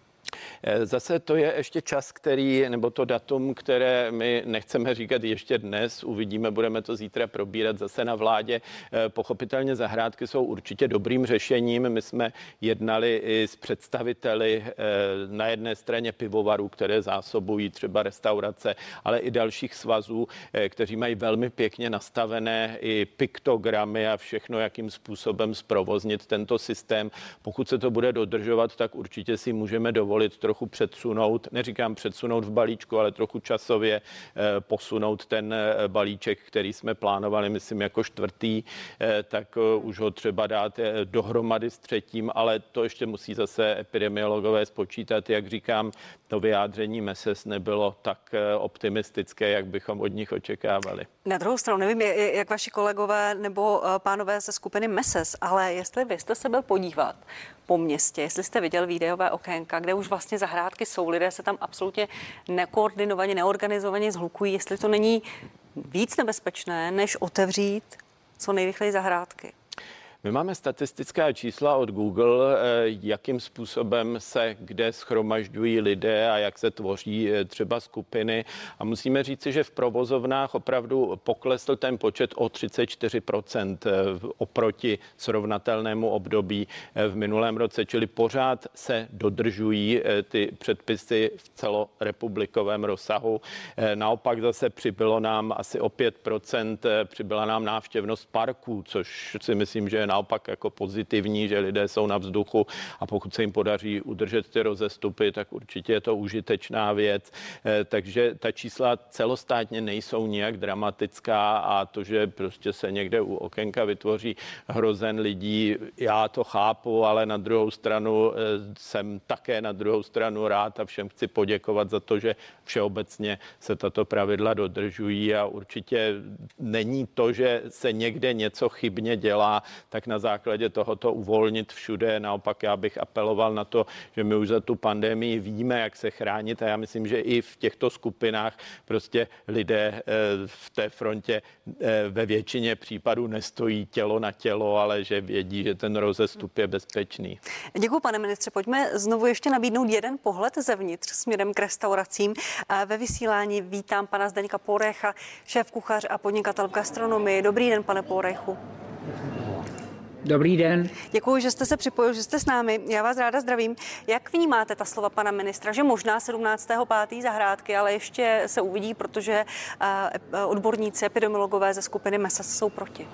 Eh, zase to je ještě čas, který, nebo to datum, které my nechceme říkat ještě dnes, uvidíme, budeme to zítra probírat zase na vládě. Eh, pochopitelně zahrádky jsou určitě dobrým řešením. My jsme jednali i s představiteli eh, na jedné straně pivovarů, které zásobují třeba restaurace, ale i dalších svazů, kteří mají velmi pěkně nastavené i piktogramy a všechno, jakým způsobem zprovoznit tento systém. Pokud se to bude dodržovat, tak určitě si můžeme dovolit dovolit trochu předsunout, neříkám předsunout v balíčku, ale trochu časově eh, posunout ten eh, balíček, který jsme plánovali, myslím, jako čtvrtý, eh, tak už ho třeba dát dohromady s třetím, ale to ještě musí zase epidemiologové spočítat. Jak říkám, to vyjádření MESES nebylo tak optimistické, jak bychom od nich očekávali. Na druhou stranu, nevím, jak vaši kolegové nebo pánové ze skupiny MESES, ale jestli vy jste se byl podívat po městě, jestli jste viděl videové okénka, kde už vlastně zahrádky jsou, lidé se tam absolutně nekoordinovaně, neorganizovaně zhlukují, jestli to není víc nebezpečné, než otevřít co nejrychleji zahrádky. My máme statistická čísla od Google, eh, jakým způsobem se kde schromažďují lidé a jak se tvoří eh, třeba skupiny. A musíme říci, že v provozovnách opravdu poklesl ten počet o 34% eh, oproti srovnatelnému období v minulém roce, čili pořád se dodržují ty předpisy v celorepublikovém rozsahu. Naopak zase přibylo nám asi o 5%, přibyla nám návštěvnost parků, což si myslím, že je naopak jako pozitivní, že lidé jsou na vzduchu a pokud se jim podaří udržet ty rozestupy, tak určitě je to užitečná věc. Eh, takže ta čísla celostátně nejsou nijak dramatická a to, že prostě se někde u okénka vytvoří hrozen lidí, já to chápu, ale na druhou stranu eh, jsem také na druhou stranu rád a všem chci poděkovat za to, že všeobecně se tato pravidla dodržují a určitě není to, že se někde něco chybně dělá, tak tak na základě tohoto uvolnit všude. Naopak já bych apeloval na to, že my už za tu pandemii víme, jak se chránit a já myslím, že i v těchto skupinách prostě lidé eh, v té frontě eh, ve většině případů nestojí tělo na tělo, ale že vědí, že ten rozestup je bezpečný. Děkuji, pane ministře. Pojďme znovu ještě nabídnout jeden pohled zevnitř směrem k restauracím. Ve vysílání vítám pana Zdeňka Porecha, šéf kuchař a podnikatel v gastronomii. Dobrý den, pane Porechu. Dobrý den. Děkuji, že jste se připojil, že jste s námi. Já vás ráda zdravím. Jak vnímáte ta slova pana ministra, že možná 17.5. zahrádky, ale ještě se uvidí, protože odborníci, epidemiologové ze skupiny MESA jsou proti?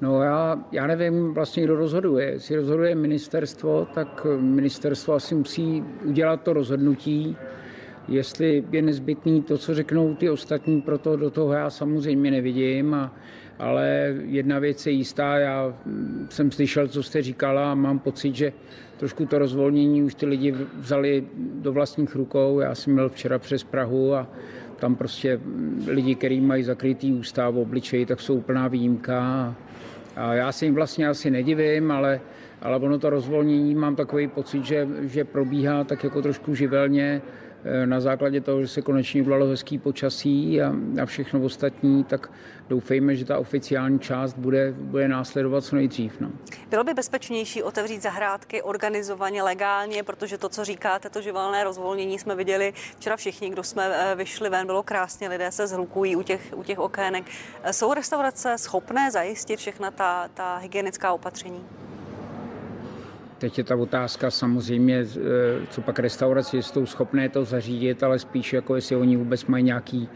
No já, já nevím vlastně, kdo rozhoduje. Jestli rozhoduje ministerstvo, tak ministerstvo asi musí udělat to rozhodnutí. Jestli je nezbytný to, co řeknou ty ostatní, proto do toho já samozřejmě nevidím. A, ale jedna věc je jistá, já jsem slyšel, co jste říkala a mám pocit, že trošku to rozvolnění už ty lidi vzali do vlastních rukou. Já jsem měl včera přes Prahu a tam prostě lidi, kteří mají zakrytý ústa v obličeji, tak jsou úplná výjimka. A já si jim vlastně asi nedivím, ale, ale ono to rozvolnění mám takový pocit, že, že probíhá tak jako trošku živelně na základě toho, že se konečně udělalo hezký počasí a, a všechno ostatní, tak doufejme, že ta oficiální část bude, bude následovat co nejdřív. No. Bylo by bezpečnější otevřít zahrádky organizovaně, legálně, protože to, co říkáte, to živelné rozvolnění jsme viděli včera všichni, kdo jsme eh, vyšli ven, bylo krásně, lidé se zhlukují u těch, u těch okének. Eh, jsou restaurace schopné zajistit všechna ta, ta hygienická opatření? Teď je ta otázka samozřejmě, eh, co pak restaurace jsou schopné to zařídit, ale spíš jako jestli oni vůbec mají nějaký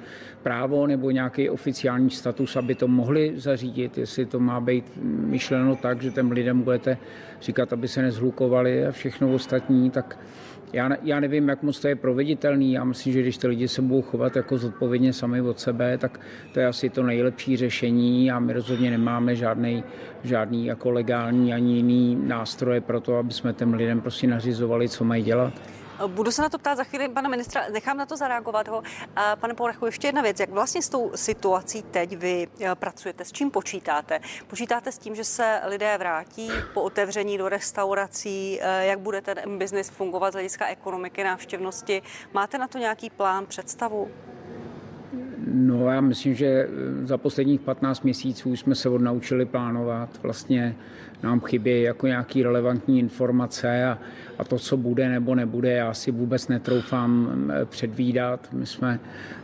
právo nebo nějaký oficiální status, aby to mohli zařídit, jestli to má být myšleno tak, že těm lidem budete říkat, aby se nezhlukovali a všechno ostatní, tak já, já nevím, jak moc to je proveditelný. Já myslím, že když ty lidi se budou chovat jako zodpovědně sami od sebe, tak to je asi to nejlepší řešení a my rozhodně nemáme žádný, žádný jako legální ani jiný nástroje pro to, aby jsme těm lidem prostě nařizovali, co mají dělat. Budu se na to ptát za chvíli pana ministra, nechám na to zareagovat ho. Pane Polechu, ještě jedna věc, jak vlastně s tou situací teď vy eh, pracujete, s čím počítáte? Počítáte s tím, že se lidé vrátí po otevření do restaurací, eh, jak bude ten biznis fungovat z hlediska ekonomiky, návštěvnosti? Máte na to nějaký plán, představu? No já myslím, že eh, za posledních 15 měsíců jsme se odnaučili plánovat. Vlastně nám chybí jako nějaký relevantní informace a, a to, co bude nebo nebude, já si vůbec netroufám eh, předvídat. My jsme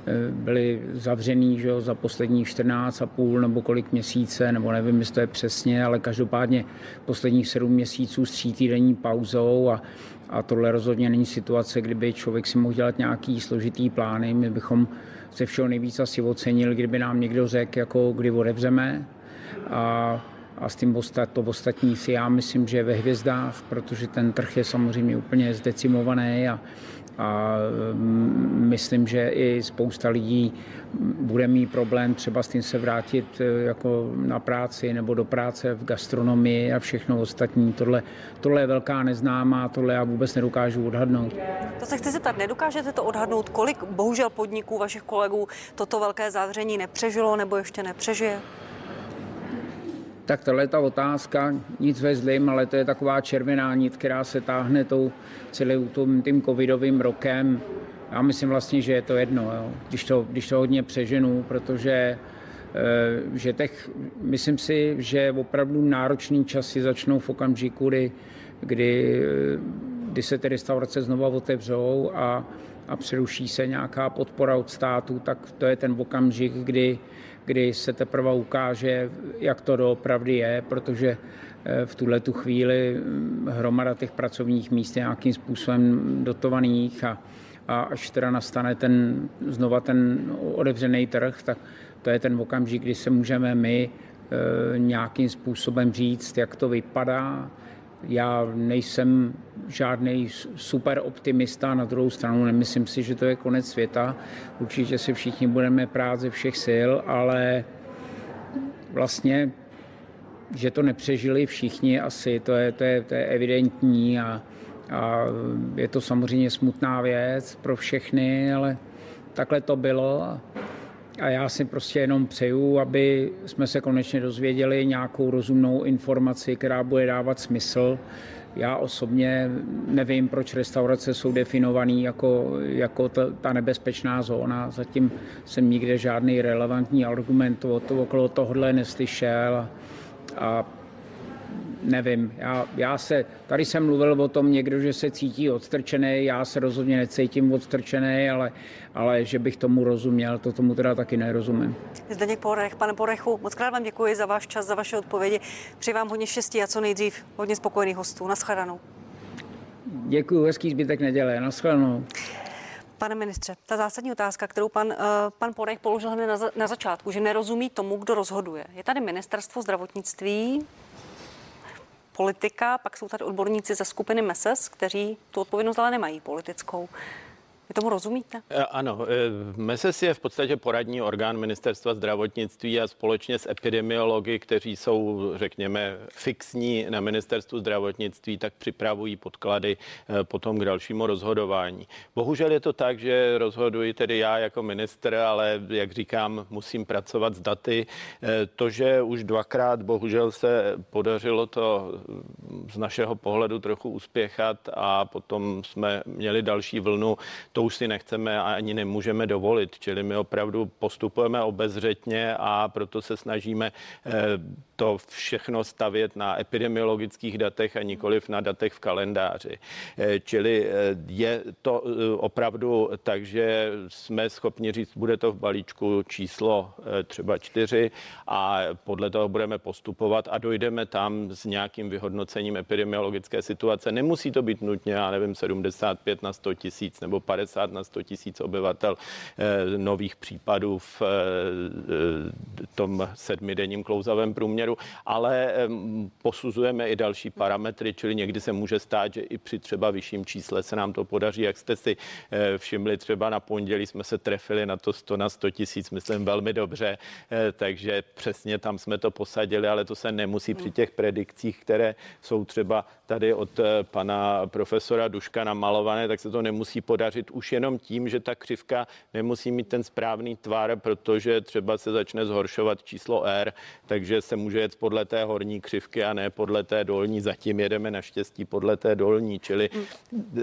eh, byli zavřený že za posledních 14 a půl nebo kolik měsíce, nebo nevím, jestli to je přesně, ale každopádně posledních 7 měsíců s týdenní pauzou a, a tohle rozhodně není situace, kdyby člověk si mohl dělat nějaký složitý plány. My bychom se všeho nejvíc asi ocenil, kdyby nám někdo řekl, jako kdy odevřeme. A a s tím ostat, to ostatní si já myslím, že je ve hvězdách, protože ten trh je samozřejmě úplně zdecimovaný a, a mm, myslím, že i spousta lidí bude mít problém třeba s tím se vrátit e, jako na práci nebo do práce v gastronomii a všechno ostatní. Tohle, tohle je velká neznámá, tohle já vůbec nedokážu odhadnout. To se chci zeptat, nedokážete to odhadnout, kolik bohužel podniků vašich kolegů toto velké zavření nepřežilo nebo ještě nepřežije? Tak tohle je ta otázka, nic ve zlým, ale to je taková červená nit, která se táhne tou celým tím, tím covidovým rokem. Já myslím vlastně, že je to jedno, jo. Když, to, když to hodně přeženu, protože eh, že těch, myslím si, že opravdu náročný časy začnou v okamžiku, kdy, kdy, kdy se ty restaurace znova otevřou a, a přeruší se nějaká podpora od státu, tak to je ten okamžik, kdy, kdy se teprve ukáže, jak to doopravdy je, protože eh, v tuhle tu chvíli hm, hromada těch pracovních míst je nějakým způsobem dotovaných a, a až teda nastane ten, znova ten otevřený trh, tak to je ten okamžik, kdy se můžeme my e, nějakým způsobem říct, jak to vypadá, já nejsem žádný super optimista, na druhou stranu nemyslím si, že to je konec světa. Určitě se všichni budeme prát ze všech sil, ale vlastně, že to nepřežili všichni asi, to je, to je, to je evidentní a, a je to samozřejmě smutná věc pro všechny, ale takhle to bylo. A já si prostě jenom přeju, aby jsme se konečně dozvěděli nějakou rozumnou informaci, která bude dávat smysl. Já osobně nevím, proč restaurace jsou definované jako, jako ta, ta nebezpečná zóna. Zatím jsem nikde žádný relevantní argument okolo tohohle neslyšel. A nevím, já, já se, tady jsem mluvil o tom někdo, že se cítí odstrčený, já se rozhodně necítím odstrčený, ale, ale že bych tomu rozuměl, to tomu teda taky nerozumím. Zdeněk Porech, pane Porechu, moc krát vám děkuji za váš čas, za vaše odpovědi. Přeji vám hodně štěstí a co nejdřív hodně spokojených hostů. Naschledanou. Děkuji, hezký zbytek neděle. Naschledanou. Pane ministře, ta zásadní otázka, kterou pan, uh, pan Porech položil hned na, na začátku, že nerozumí tomu, kdo rozhoduje. Je tady ministerstvo zdravotnictví, politika, pak jsou tady odborníci ze skupiny MESES, kteří tu odpovědnost ale nemají politickou. Vy tomu rozumíte? Eh, ano, eh, MESES je v podstatě poradní orgán ministerstva zdravotnictví a společně s epidemiology, kteří jsou, řekněme, fixní na ministerstvu zdravotnictví, tak připravují podklady eh, potom k dalšímu rozhodování. Bohužel je to tak, že rozhoduji tedy já jako minister, ale jak říkám, musím pracovat s daty. To, že už dvakrát bohužel se podařilo to z našeho pohledu trochu uspěchat a potom jsme měli další vlnu, to už si nechceme a ani nemůžeme dovolit. Čili my opravdu postupujeme obezřetně a proto se snažíme eh, to všechno stavět na epidemiologických datech a nikoliv na datech v kalendáři. Eh, čili eh, je to opravdu tak, že jsme schopni říct, bude to v balíčku číslo třeba čtyři a podle toho budeme postupovat a dojdeme tam s nějakým vyhodnocením epidemiologické situace. Nemusí to být nutně, já nevím, 75 na 100 tisíc nebo 50 50 na 100 tisíc obyvatel eh, nových případů v eh, tom sedmidenním klouzavém průměru, ale posuzujeme i další parametry, čili někdy se může stát, že i při třeba vyšším čísle se nám to podaří, jak jste si eh, všimli, třeba na pondělí jsme se trefili na to 100 na 100 tisíc, myslím velmi dobře, takže přesně tam jsme to posadili, ale to se nemusí při těch predikcích, které jsou třeba tady od pana profesora Duška namalované, tak se to nemusí podařit už jenom tím, že ta křivka nemusí mít ten správný tvar, protože třeba se začne zhoršovat číslo R, takže se může jet podle té horní křivky a ne podle té dolní. Zatím jedeme naštěstí podle té dolní, čili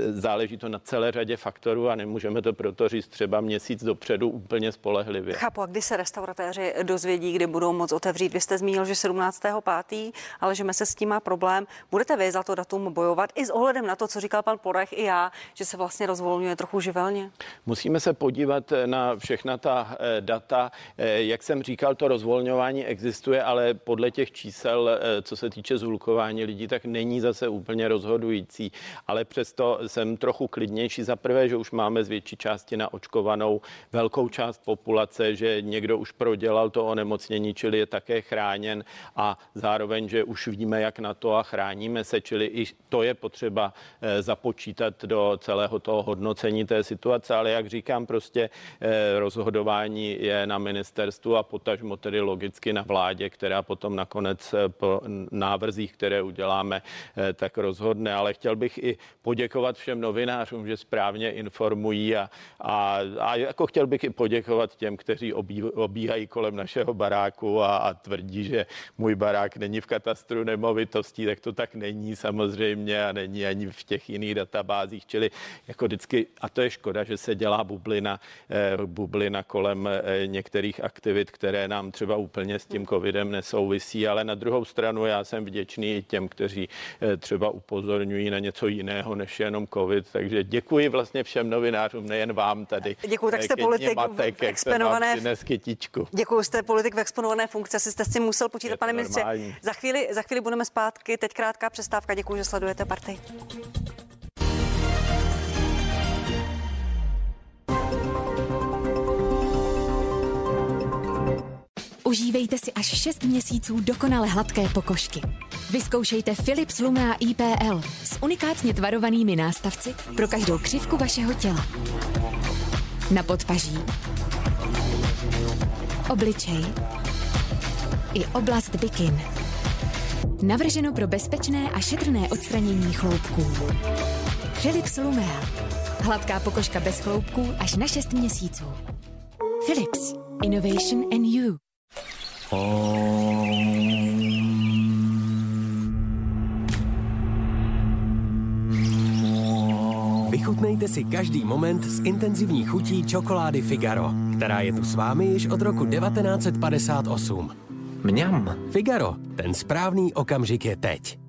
záleží to na celé řadě faktorů a nemůžeme to proto říct třeba měsíc dopředu úplně spolehlivě. Chápu, a kdy se restauratéři dozvědí, kdy budou moc otevřít? Vy jste zmínil, že 17.5., ale že se s tím má problém. Budete vy za to datum bojovat i s ohledem na to, co říkal pan Porech i já, že se vlastně rozvolňuje trochu živelně? Musíme se podívat na všechna ta eh, data. Eh, jak jsem říkal, to rozvolňování existuje, ale podle těch čísel, eh, co se týče zhlukování lidí, tak není zase úplně rozhodující. Ale přesto jsem trochu klidnější. Za prvé, že už máme z větší části naočkovanou velkou část populace, že někdo už prodělal to onemocnění, čili je také chráněn a zároveň, že už víme, jak na to a chráníme se, čili i to je potřeba započítat do celého toho hodnocení té situace, ale jak říkám, prostě eh, rozhodování je na ministerstvu a potažmo tedy logicky na vládě, která potom nakonec eh, po návrzích, které uděláme, eh, tak rozhodne. Ale chtěl bych i poděkovat všem novinářům, že správně informují a, a, a jako chtěl bych i poděkovat těm, kteří obí, obíhají kolem našeho baráku a, a tvrdí, že můj barák není v katastru nemovitostí, tak to tak není samozřejmě a není ani v těch jiných databázích, čili jako vždycky, a to je škoda, že se dělá bublina, eh, bublina kolem eh, některých aktivit, které nám třeba úplně s tím covidem nesouvisí, ale na druhou stranu já jsem vděčný těm, kteří eh, třeba upozorňují na něco jiného než jenom covid, takže děkuji vlastně všem novinářům, nejen vám tady. Děkuji, tak jste politik matek, v exponované... Děkuji, jste politik v exponované funkci, asi jste si musel počítat, pane ministře. Za chvíli, za chvíli budeme zpátky, teď krátká přestávka, děkuji, že sledujete partii. Užívejte si až 6 měsíců dokonale hladké pokožky. Vyzkoušejte Philips Lumea IPL s unikátně tvarovanými nástavci pro každou křivku vašeho těla. Na podpaží, obličej i oblast bikin. Navrženo pro bezpečné a šetrné odstranění chloupků. Philips Lumea. Hladká pokožka bez chloupků až na 6 měsíců. Philips. Innovation and you. Vychutnejte si každý moment s intenzivní chutí čokolády Figaro, která je tu s vámi již od roku 1958. Mňam. Figaro, ten správný okamžik je teď.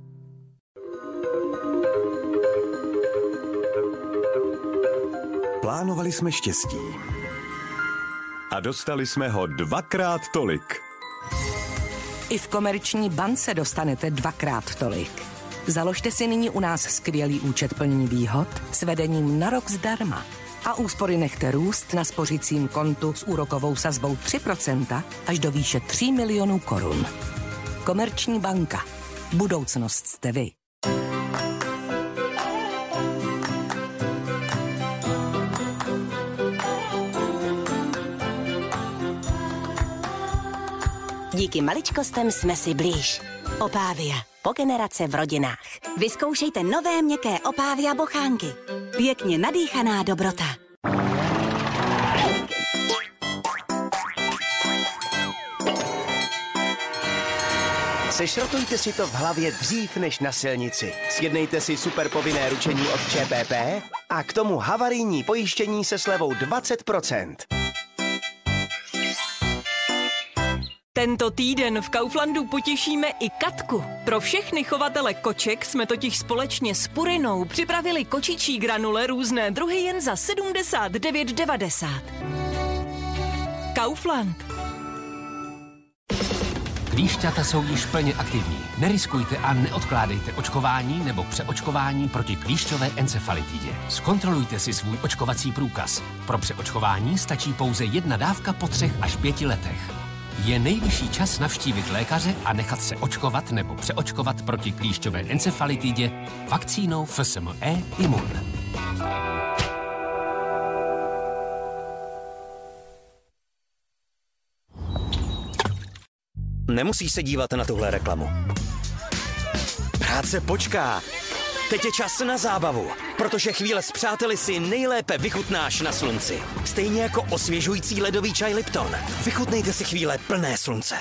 Plánovali jsme štěstí. A dostali jsme ho dvakrát tolik. I v komerční bance dostanete dvakrát tolik. Založte si nyní u nás skvělý účet plnění výhod s vedením na rok zdarma. A úspory nechte růst na spořicím kontu s úrokovou sazbou 3% až do výše 3 milionů korun. Komerční banka. Budoucnost jste vy. Díky maličkostem jsme si blíž. Opávia. Po generace v rodinách. Vyzkoušejte nové měkké Opávia bochánky. Pěkně nadýchaná dobrota. Sešrotujte si to v hlavě dřív než na silnici. Sjednejte si super povinné ručení od ČPP a k tomu havarijní pojištění se slevou 20%. Tento týden v Kauflandu potěšíme i Katku. Pro všechny chovatele koček jsme totiž společně s Purinou připravili kočičí granule různé druhy jen za 79,90. Kaufland. Klíšťata jsou již plně aktivní. Neriskujte a neodkládejte očkování nebo přeočkování proti klíšťové encefalitidě. Zkontrolujte si svůj očkovací průkaz. Pro přeočkování stačí pouze jedna dávka po třech až pěti letech. Je nejvyšší čas navštívit lékaře a nechat se očkovat nebo přeočkovat proti klíšťové encefalitidě vakcínou FSME Imun. Nemusíš se dívat na tuhle reklamu. Práce počká. Teď je čas na zábavu, protože chvíle s přáteli si nejlépe vychutnáš na slunci. Stejně jako osvěžující ledový čaj Lipton. Vychutnejte si chvíle plné slunce.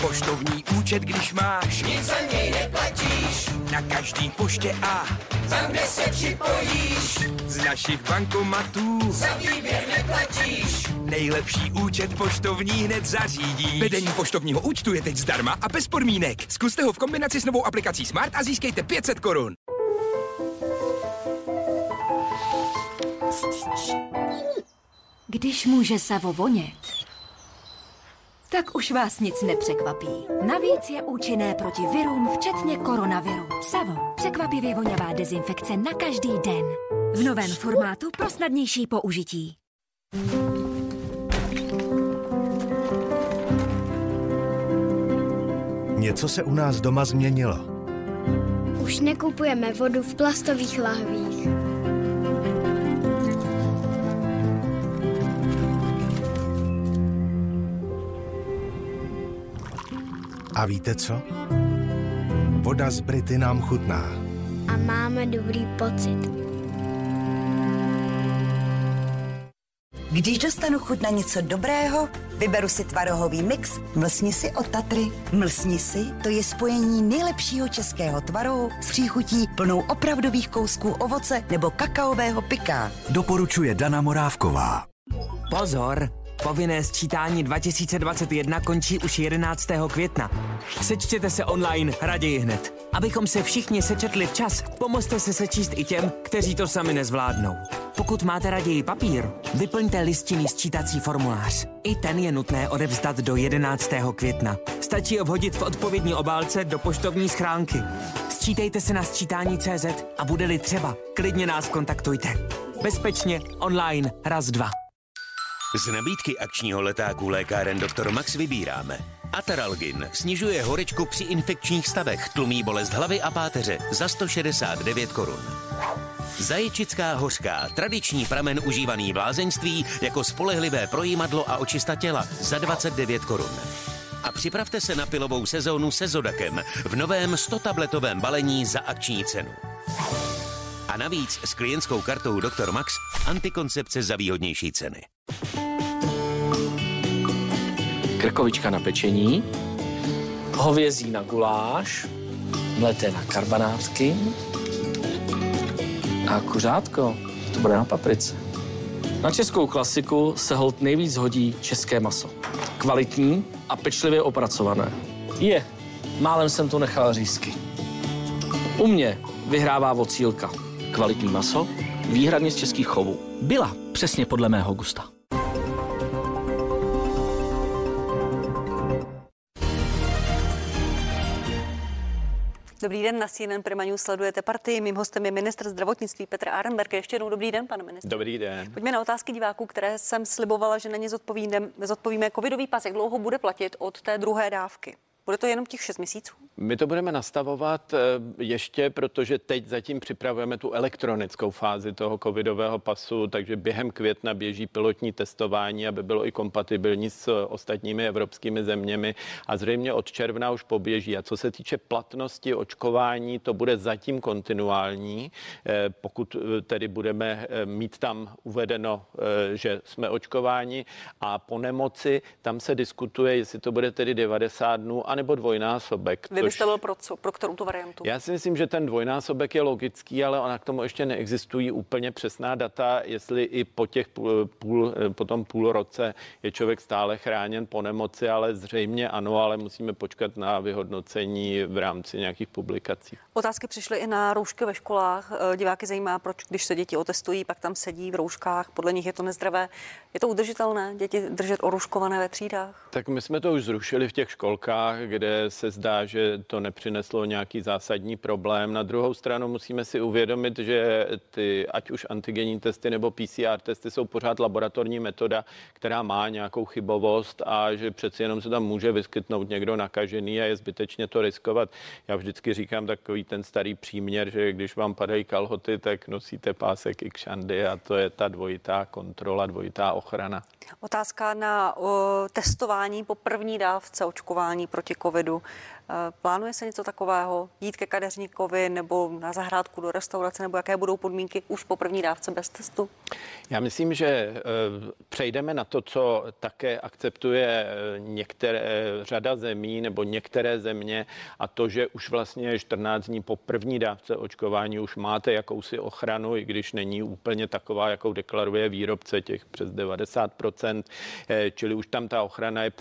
Poštovní účet, když máš, nic za něj neplatíš. Na každý poště a tam, kde se připojíš. Z našich bankomatů za výběr neplatíš. Nejlepší účet poštovní hned zařídí. Vedení poštovního účtu je teď zdarma a bez podmínek. Zkuste ho v kombinaci s novou aplikací Smart a získejte 500 korun. Když může Savo vonět, tak už vás nic nepřekvapí. Navíc je účinné proti virům, včetně koronaviru. Savo, překvapivě voňavá dezinfekce na každý den. V novém formátu pro snadnější použití. Něco se u nás doma změnilo. Už nekupujeme vodu v plastových lahvích. A víte co? Voda z Brity nám chutná. A máme dobrý pocit. Když dostanu chuť na něco dobrého, vyberu si tvarohový mix Mlsni si od Tatry. Mlsni si, to je spojení nejlepšího českého tvarohu s příchutí plnou opravdových kousků ovoce nebo kakaového pika. Doporučuje Dana Morávková. Pozor! Povinné sčítání 2021 končí už 11. května. Sečtěte se online raději hned. Abychom se všichni sečetli včas, pomozte se sečíst i těm, kteří to sami nezvládnou. Pokud máte raději papír, vyplňte listinný sčítací formulář. I ten je nutné odevzdat do 11. května. Stačí ho vhodit v odpovědní obálce do poštovní schránky. Sčítejte se na sčítání CZ a bude-li třeba, klidně nás kontaktujte. Bezpečně, online, raz, dva. Z nabídky akčního letáku lékáren Dr. Max vybíráme. Ataralgin snižuje horečku při infekčních stavech, tlumí bolest hlavy a páteře za 169 korun. Zaječická hořká, tradiční pramen užívaný v lázeňství jako spolehlivé projímadlo a očista těla za 29 korun. A připravte se na pilovou sezónu se Zodakem v novém 100-tabletovém balení za akční cenu. A navíc s klientskou kartou Dr. Max antikoncepce za výhodnější ceny. krkovička na pečení, hovězí na guláš, mleté na karbanátky a kuřátko, to bude na paprice. Na českou klasiku se hold nejvíc hodí české maso. Kvalitní a pečlivě opracované. Je, málem jsem tu nechal řízky. U mě vyhrává vocílka. Kvalitní maso, výhradně z českých chovů. Byla přesně podle mého gusta. Dobrý den, na CNN Prima News sledujete partii. Mým hostem je ministr zdravotnictví Petr Arenberg. Ještě jednou dobrý den, pane ministr. Dobrý den. Pojďme na otázky diváků, které jsem slibovala, že na ně zodpovíme. zodpovíme. Covidový pas, jak dlouho bude platit od té druhé dávky? Bude to jenom těch 6 měsíců? My to budeme nastavovat eh, ještě, protože teď zatím připravujeme tu elektronickou fázi toho covidového pasu, takže během května běží pilotní testování, aby bylo i kompatibilní s ostatními evropskými zeměmi a zřejmě od června už poběží. A co se týče platnosti očkování, to bude zatím kontinuální, eh, pokud eh, tedy budeme mít tam uvedeno, že jsme očkováni a po nemoci tam se diskutuje, jestli to bude tedy 90 dnů anebo dvojnásobek. Vy byste byl pro, co, pro kterou tu variantu? Já si myslím, že ten dvojnásobek je logický, ale ona k tomu ještě neexistují úplně přesná data, jestli i po těch půl, půl, po tom půl roce je člověk stále chráněn po nemoci, ale zřejmě ano, ale musíme počkat na vyhodnocení v rámci nějakých publikací. Otázky přišly i na roušky ve školách. Eh, diváky zajímá, proč když se děti otestují, pak tam sedí v rouškách, podle nich je to nezdravé. Je to udržitelné děti držet oruškované ve třídách? Tak my jsme to už zrušili v těch školkách, kde se zdá, že to nepřineslo nějaký zásadní problém. Na druhou stranu musíme si uvědomit, že ty, ať už antigenní testy nebo PCR testy jsou pořád laboratorní metoda, která má nějakou chybovost a že přeci jenom se tam může vyskytnout někdo nakažený a je zbytečně to riskovat. Já vždycky říkám takový ten starý příměr, že když vám padají kalhoty, tak nosíte pásek i kšandy a to je ta dvojitá kontrola, dvojitá ochrana. Otázka na o, testování po první dávce očkování proti covidu. Eh, plánuje se něco takového? Jít ke kadeřníkovi nebo na zahrádku do restaurace, nebo jaké budou podmínky už po první dávce bez testu? Já myslím, že eh, přejdeme na to, co také akceptuje eh, některé řada zemí nebo některé země a to, že už vlastně 14 dní po první dávce očkování už máte jakousi ochranu, i když není úplně taková, jakou deklaruje výrobce těch přes 90%, čili už tam ta ochrana je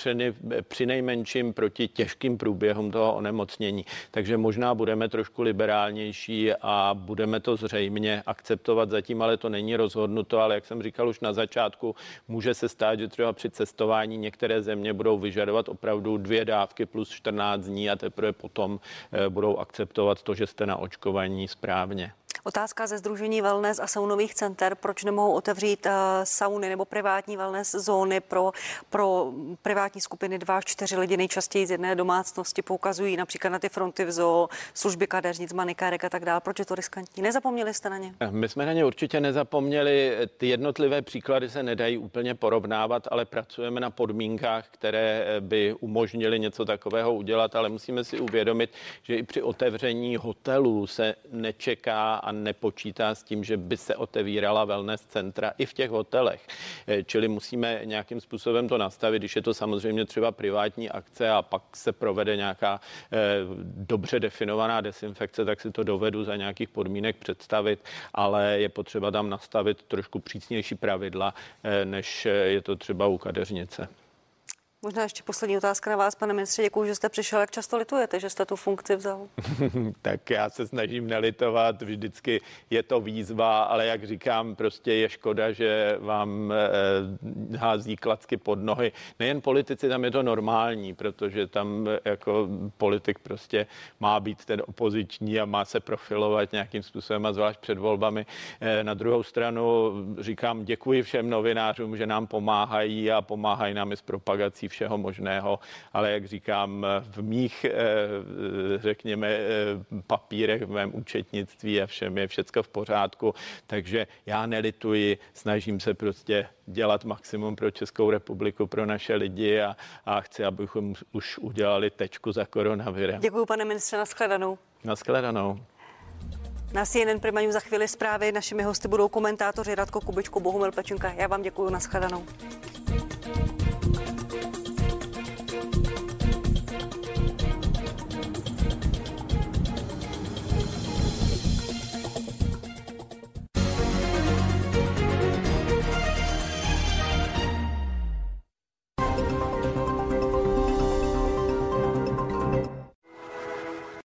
při nejmenším proti těžkým průběhům toho onemocnění. Takže možná budeme trošku liberálnější a budeme to zřejmě akceptovat zatím, ale to není rozhodnuto, ale jak jsem říkal už na začátku, může se stát, že třeba při cestování některé země budou vyžadovat opravdu dvě dávky plus 14 dní a teprve potom eh, budou akceptovat to, že jste na očkování správně. Otázka ze Združení wellness a saunových center, proč nemohou otevřít uh, sauny nebo privátní wellness zóny pro, pro privátní skupiny 2 až 4 lidi nejčastěji z jedné domácnosti, poukazují například na ty fronty v zoo, služby kadeřnic, manikárek a tak dále. Proč je to riskantní? Nezapomněli jste na ně? My jsme na ně určitě nezapomněli. Ty jednotlivé příklady se nedají úplně porovnávat, ale pracujeme na podmínkách, které eh, by umožnily něco takového udělat, ale musíme si uvědomit, že i při otevření hotelů se nečeká a nepočítá s tím, že by se otevírala wellness centra i v těch hotelech. Eh, čili musíme nějakým způsobem to nastavit, když je to samozřejmě třeba privátní akce a pak se provede nějaká eh, dobře definovaná desinfekce, tak si to dovedu za nějakých podmínek představit, ale je potřeba tam nastavit trošku přísnější pravidla, eh, než je to třeba u kadeřnice. Možná ještě poslední otázka na vás, pane ministře. Děkuji, že jste přišel. Jak často litujete, že jste tu funkci vzal? tak já se snažím nelitovat. Vždycky je to výzva, ale jak říkám, prostě je škoda, že vám eh, hází klacky pod nohy. Nejen politici, tam je to normální, protože tam eh, jako politik prostě má být ten opoziční a má se profilovat nějakým způsobem a zvlášť před volbami. Eh, na druhou stranu říkám děkuji všem novinářům, že nám pomáhají a pomáhají nám i s propagací všeho možného, ale jak říkám, v mých, eh, řekněme, eh, papírech, v mém účetnictví a všem je všecko v pořádku, takže já nelituji, snažím se prostě dělat maximum pro Českou republiku, pro naše lidi a, a chci, abychom už udělali tečku za koronavirem. Děkuji, pane ministře, nashledanou. Nashledanou. Na CNN Prima za chvíli zprávy. Našimi hosty budou komentátoři Radko Kubičko, Bohumil Pečunka. Já vám děkuji, nashledanou.